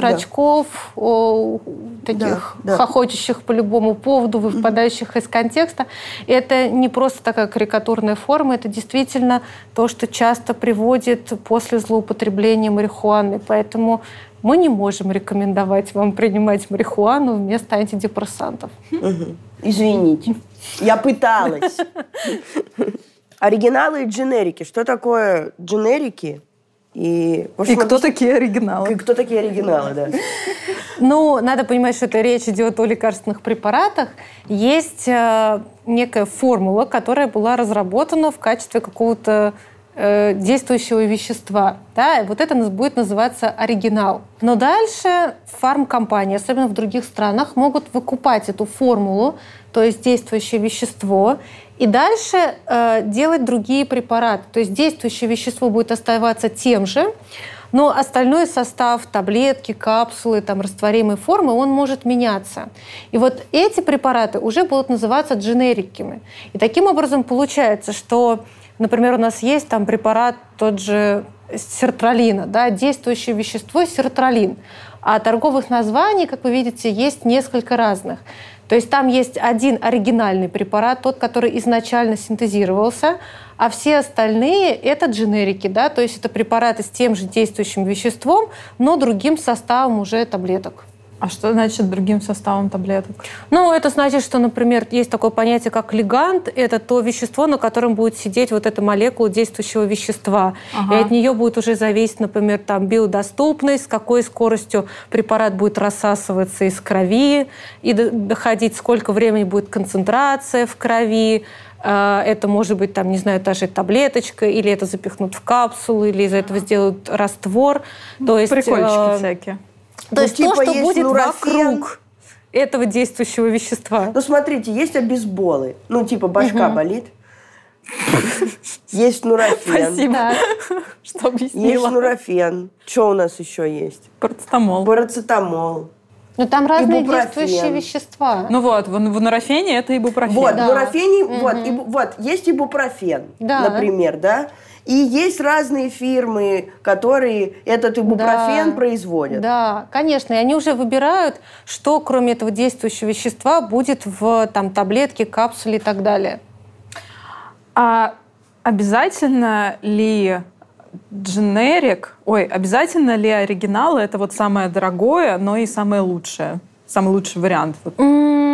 Дурачков, о, таких Да, да. хохочущих по любому поводу, выпадающих из контекста. И это не просто такая карикатурная форма, это действительно то, что часто приводит после злоупотребления марихуаны. Поэтому мы не можем рекомендовать вам принимать марихуану вместо антидепрессантов. Мгм. Извините. Я пыталась. *laughs* Оригиналы и дженерики. Что такое дженерики? И, И кто такие оригиналы? и кто такие оригиналы, да? *laughs* Ну, надо понимать, что это речь идет о лекарственных препаратах. Есть э, некая формула, которая была разработана в качестве какого-то э, действующего вещества. Да? И вот это нас- будет называться оригинал. Но дальше фармкомпании, особенно в других странах, могут выкупать эту формулу, то есть действующее вещество, и дальше э, делать другие препараты. То есть действующее вещество будет оставаться тем же, но остальной состав, таблетки, капсулы, там, растворимые формы, он может меняться. И вот эти препараты уже будут называться дженериками. И таким образом получается, что, например, у нас есть там препарат тот же сертралина, да, действующее вещество сертралин. А торговых названий, как вы видите, есть несколько разных. То есть там есть один оригинальный препарат, тот, который изначально синтезировался, а все остальные — это дженерики, да, то есть это препараты с тем же действующим веществом, но другим составом уже таблеток. А что значит другим составом таблеток? Ну, это значит, что, например, есть такое понятие, как лигант. Это то вещество, на котором будет сидеть вот эта молекула действующего вещества. Ага. И от нее будет уже зависеть, например, там, биодоступность, с какой скоростью препарат будет рассасываться из крови и до- доходить, сколько времени будет концентрация в крови. А, Это может быть, там, не знаю, та же таблеточка, или это запихнут в капсулу, или из этого сделают раствор. То есть, Прикольчики э, всякие. То Ну, есть типа то, что есть будет нурофен. вокруг этого действующего вещества. Ну, смотрите, есть обезболы. Ну, типа, башка болит. Есть нурофен. Спасибо, что Есть объяснила. нурофен. Что у нас еще есть? Парацетамол. Парацетамол. Ну там разные Ибупрофен. действующие вещества. Ну вот, в, в нурофене это ибупрофен. Вот, Да. нурофений, Мгм. вот, ибу- вот, есть ибупрофен, Да. например, да? И есть разные фирмы, которые этот ибупрофен Да. производят. Да, конечно. И они уже выбирают, что кроме этого действующего вещества будет в там, таблетке, капсуле и так далее. А обязательно ли дженерик, ой, обязательно ли оригинал это вот самое дорогое, но и самое лучшее, самый лучший вариант? Вот. М,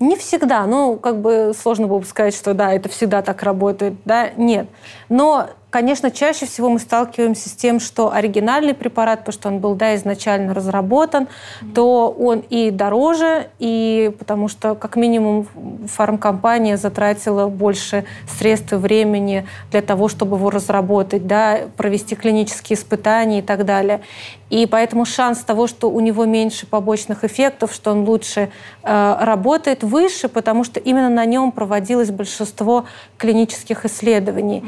Не всегда. Ну, как бы сложно было бы сказать, что да, это всегда так работает. Да, нет. Но, конечно, чаще всего мы сталкиваемся с тем, что оригинальный препарат, потому что он был да, изначально разработан, то он и дороже, и потому что, как минимум, фармкомпания затратила больше средств и времени для того, чтобы его разработать, да, провести клинические испытания и так далее. И поэтому шанс того, что у него меньше побочных эффектов, что он лучше э, работает, выше, потому что именно на нем проводилось большинство клинических исследований.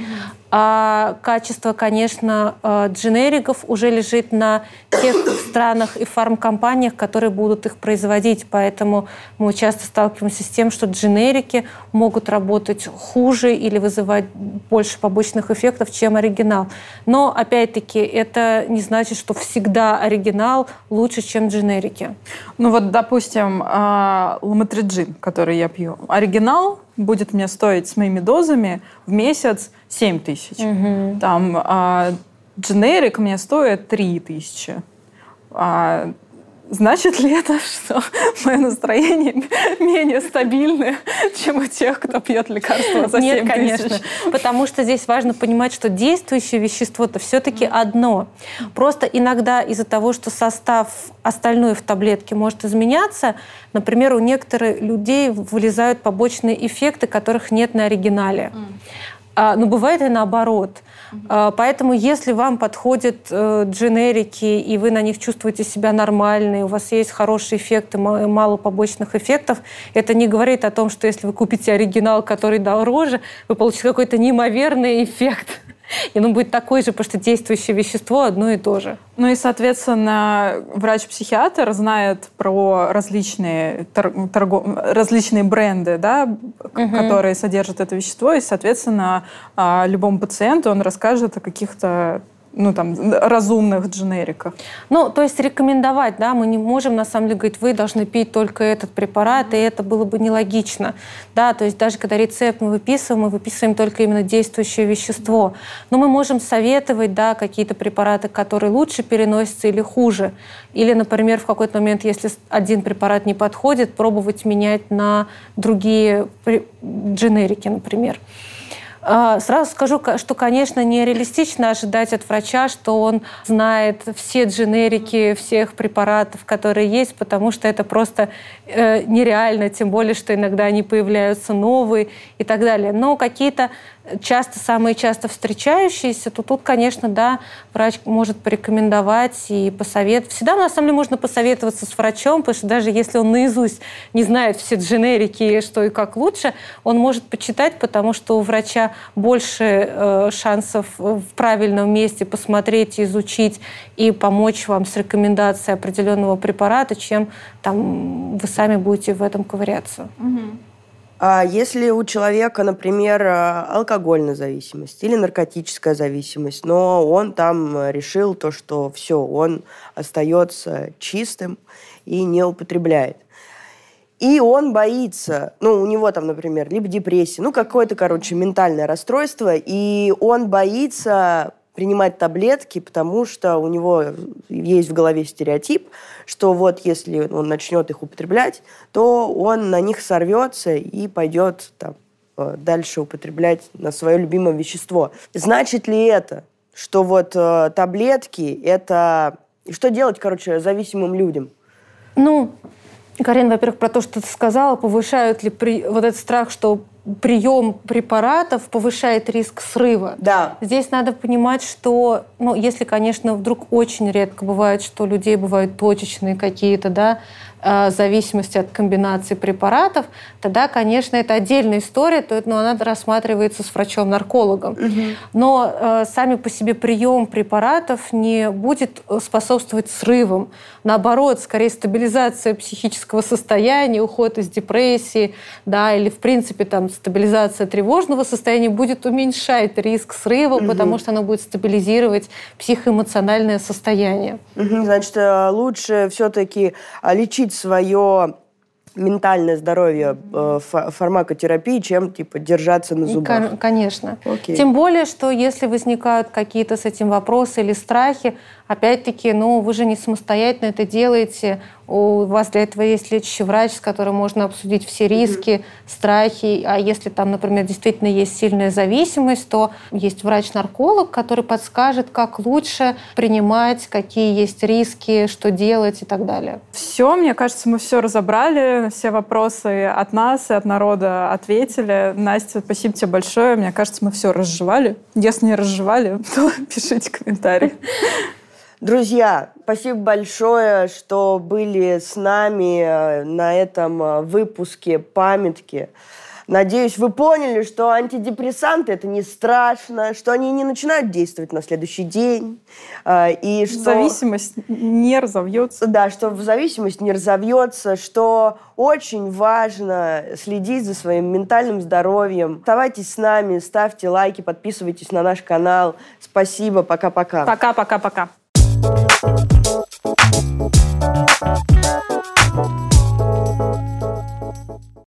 А качество, конечно, э, дженериков уже лежит на тех странах и фармкомпаниях, которые будут их производить. Поэтому мы часто сталкиваемся с тем, что дженерики могут работать хуже или вызывать больше побочных эффектов, чем оригинал. Но, опять-таки, это не значит, что всегда оригинал лучше, чем дженерики. Ну вот, допустим, а, ламотриджин, который я пью. Оригинал будет мне стоить с моими дозами в месяц 7 тысяч. Угу. Там а, дженерик мне стоит 3 тысячи. А, Значит ли это, что *laughs* мое настроение *laughs* менее стабильное, чем у тех, кто пьет лекарства за 7 Нет, конечно. Потому что здесь важно понимать, что действующее вещество-то все-таки одно. Просто иногда из-за того, что состав остальной в таблетке может изменяться, например, у некоторых людей вылезают побочные эффекты, которых нет на оригинале. А, но бывает и наоборот. А, поэтому, если вам подходят э, дженерики, и вы на них чувствуете себя нормально, и у вас есть хорошие эффекты, мало побочных эффектов, это не говорит о том, что если вы купите оригинал, который дороже, вы получите какой-то неимоверный эффект. И оно будет такое же, потому что действующее вещество одно и то же. Ну и, соответственно, врач-психиатр знает про различные, торгов... различные бренды, да, угу. которые содержат это вещество, и, соответственно, а, любому пациенту он расскажет о каких-то ну, там, разумных дженериках. Ну, то есть рекомендовать, да, мы не можем, на самом деле, говорить, вы должны пить только этот препарат, и это было бы нелогично, да, то есть даже когда рецепт мы выписываем, мы выписываем только именно действующее вещество, но мы можем советовать, да, какие-то препараты, которые лучше переносятся или хуже, или, например, в какой-то момент, если один препарат не подходит, пробовать менять на другие дженерики, например. А, сразу скажу, что, конечно, нереалистично ожидать от врача, что он знает все дженерики всех препаратов, которые есть, потому что это просто э, нереально, тем более, что иногда они появляются новые и так далее. Но какие-то часто, самые часто встречающиеся, то тут, конечно, да, врач может порекомендовать и посоветовать. Всегда, на самом деле, можно посоветоваться с врачом, потому что даже если он наизусть не знает все дженерики, что и как лучше, он может почитать, потому что у врача больше э, шансов в правильном месте посмотреть, изучить и помочь вам с рекомендацией определенного препарата, чем там вы сами будете в этом ковыряться. Угу. А если у человека, например, э, алкогольная зависимость или наркотическая зависимость, но он там решил то, что все, он остается чистым и не употребляет. И он боится, ну, у него там, например, либо депрессия, ну, какое-то, короче, ментальное расстройство, и он боится принимать таблетки, потому что у него есть в голове стереотип, что вот если он начнет их употреблять, то он на них сорвется и пойдет там, э, дальше употреблять на свое любимое вещество. Значит ли это, что вот э, таблетки это... Что делать, короче, зависимым людям? Ну, Карин, во-первых, про то, что ты сказала, повышают ли при... вот этот страх, что прием препаратов повышает риск срыва. Да. Здесь надо понимать, что, ну, если, конечно, вдруг очень редко бывает, что у людей бывают точечные какие-то, да, Э, зависимости от комбинации препаратов, тогда, конечно, это отдельная история, то но она рассматривается с врачом-наркологом. Угу. Но э, сами по себе прием препаратов не будет способствовать срывам. Наоборот, скорее стабилизация психического состояния, уход из депрессии, да, или в принципе там стабилизация тревожного состояния будет уменьшать риск срыва, угу. потому что она будет стабилизировать психоэмоциональное состояние. Угу, значит, э, лучше все-таки а, лечить свое ментальное здоровье э, фармакотерапии, чем типа держаться на зубах. Конечно. Окей. Тем более, что если возникают какие-то с этим вопросы или страхи, опять-таки, ну, вы же не самостоятельно это делаете, у вас для этого есть лечащий врач, с которым можно обсудить все риски, mm-hmm. страхи. А если там, например, действительно есть сильная зависимость, то есть врач-нарколог, который подскажет, как лучше принимать, какие есть риски, что делать и так далее. Все, мне кажется, мы все разобрали, все вопросы от нас и от народа ответили. Настя, спасибо тебе большое. Мне кажется, мы все разжевали. Если не разжевали, *laughs* то пишите комментарии. Друзья, спасибо большое, что были с нами э, на этом э, выпуске памятки. Надеюсь, вы поняли, что антидепрессанты это не страшно, что они не начинают действовать на следующий день. Э, и что... Зависимость не разовьется. Да, что в зависимость не разовьется, что очень важно следить за своим ментальным здоровьем. Оставайтесь с нами, ставьте лайки, подписывайтесь на наш канал. Спасибо, пока-пока. Пока-пока-пока. Thank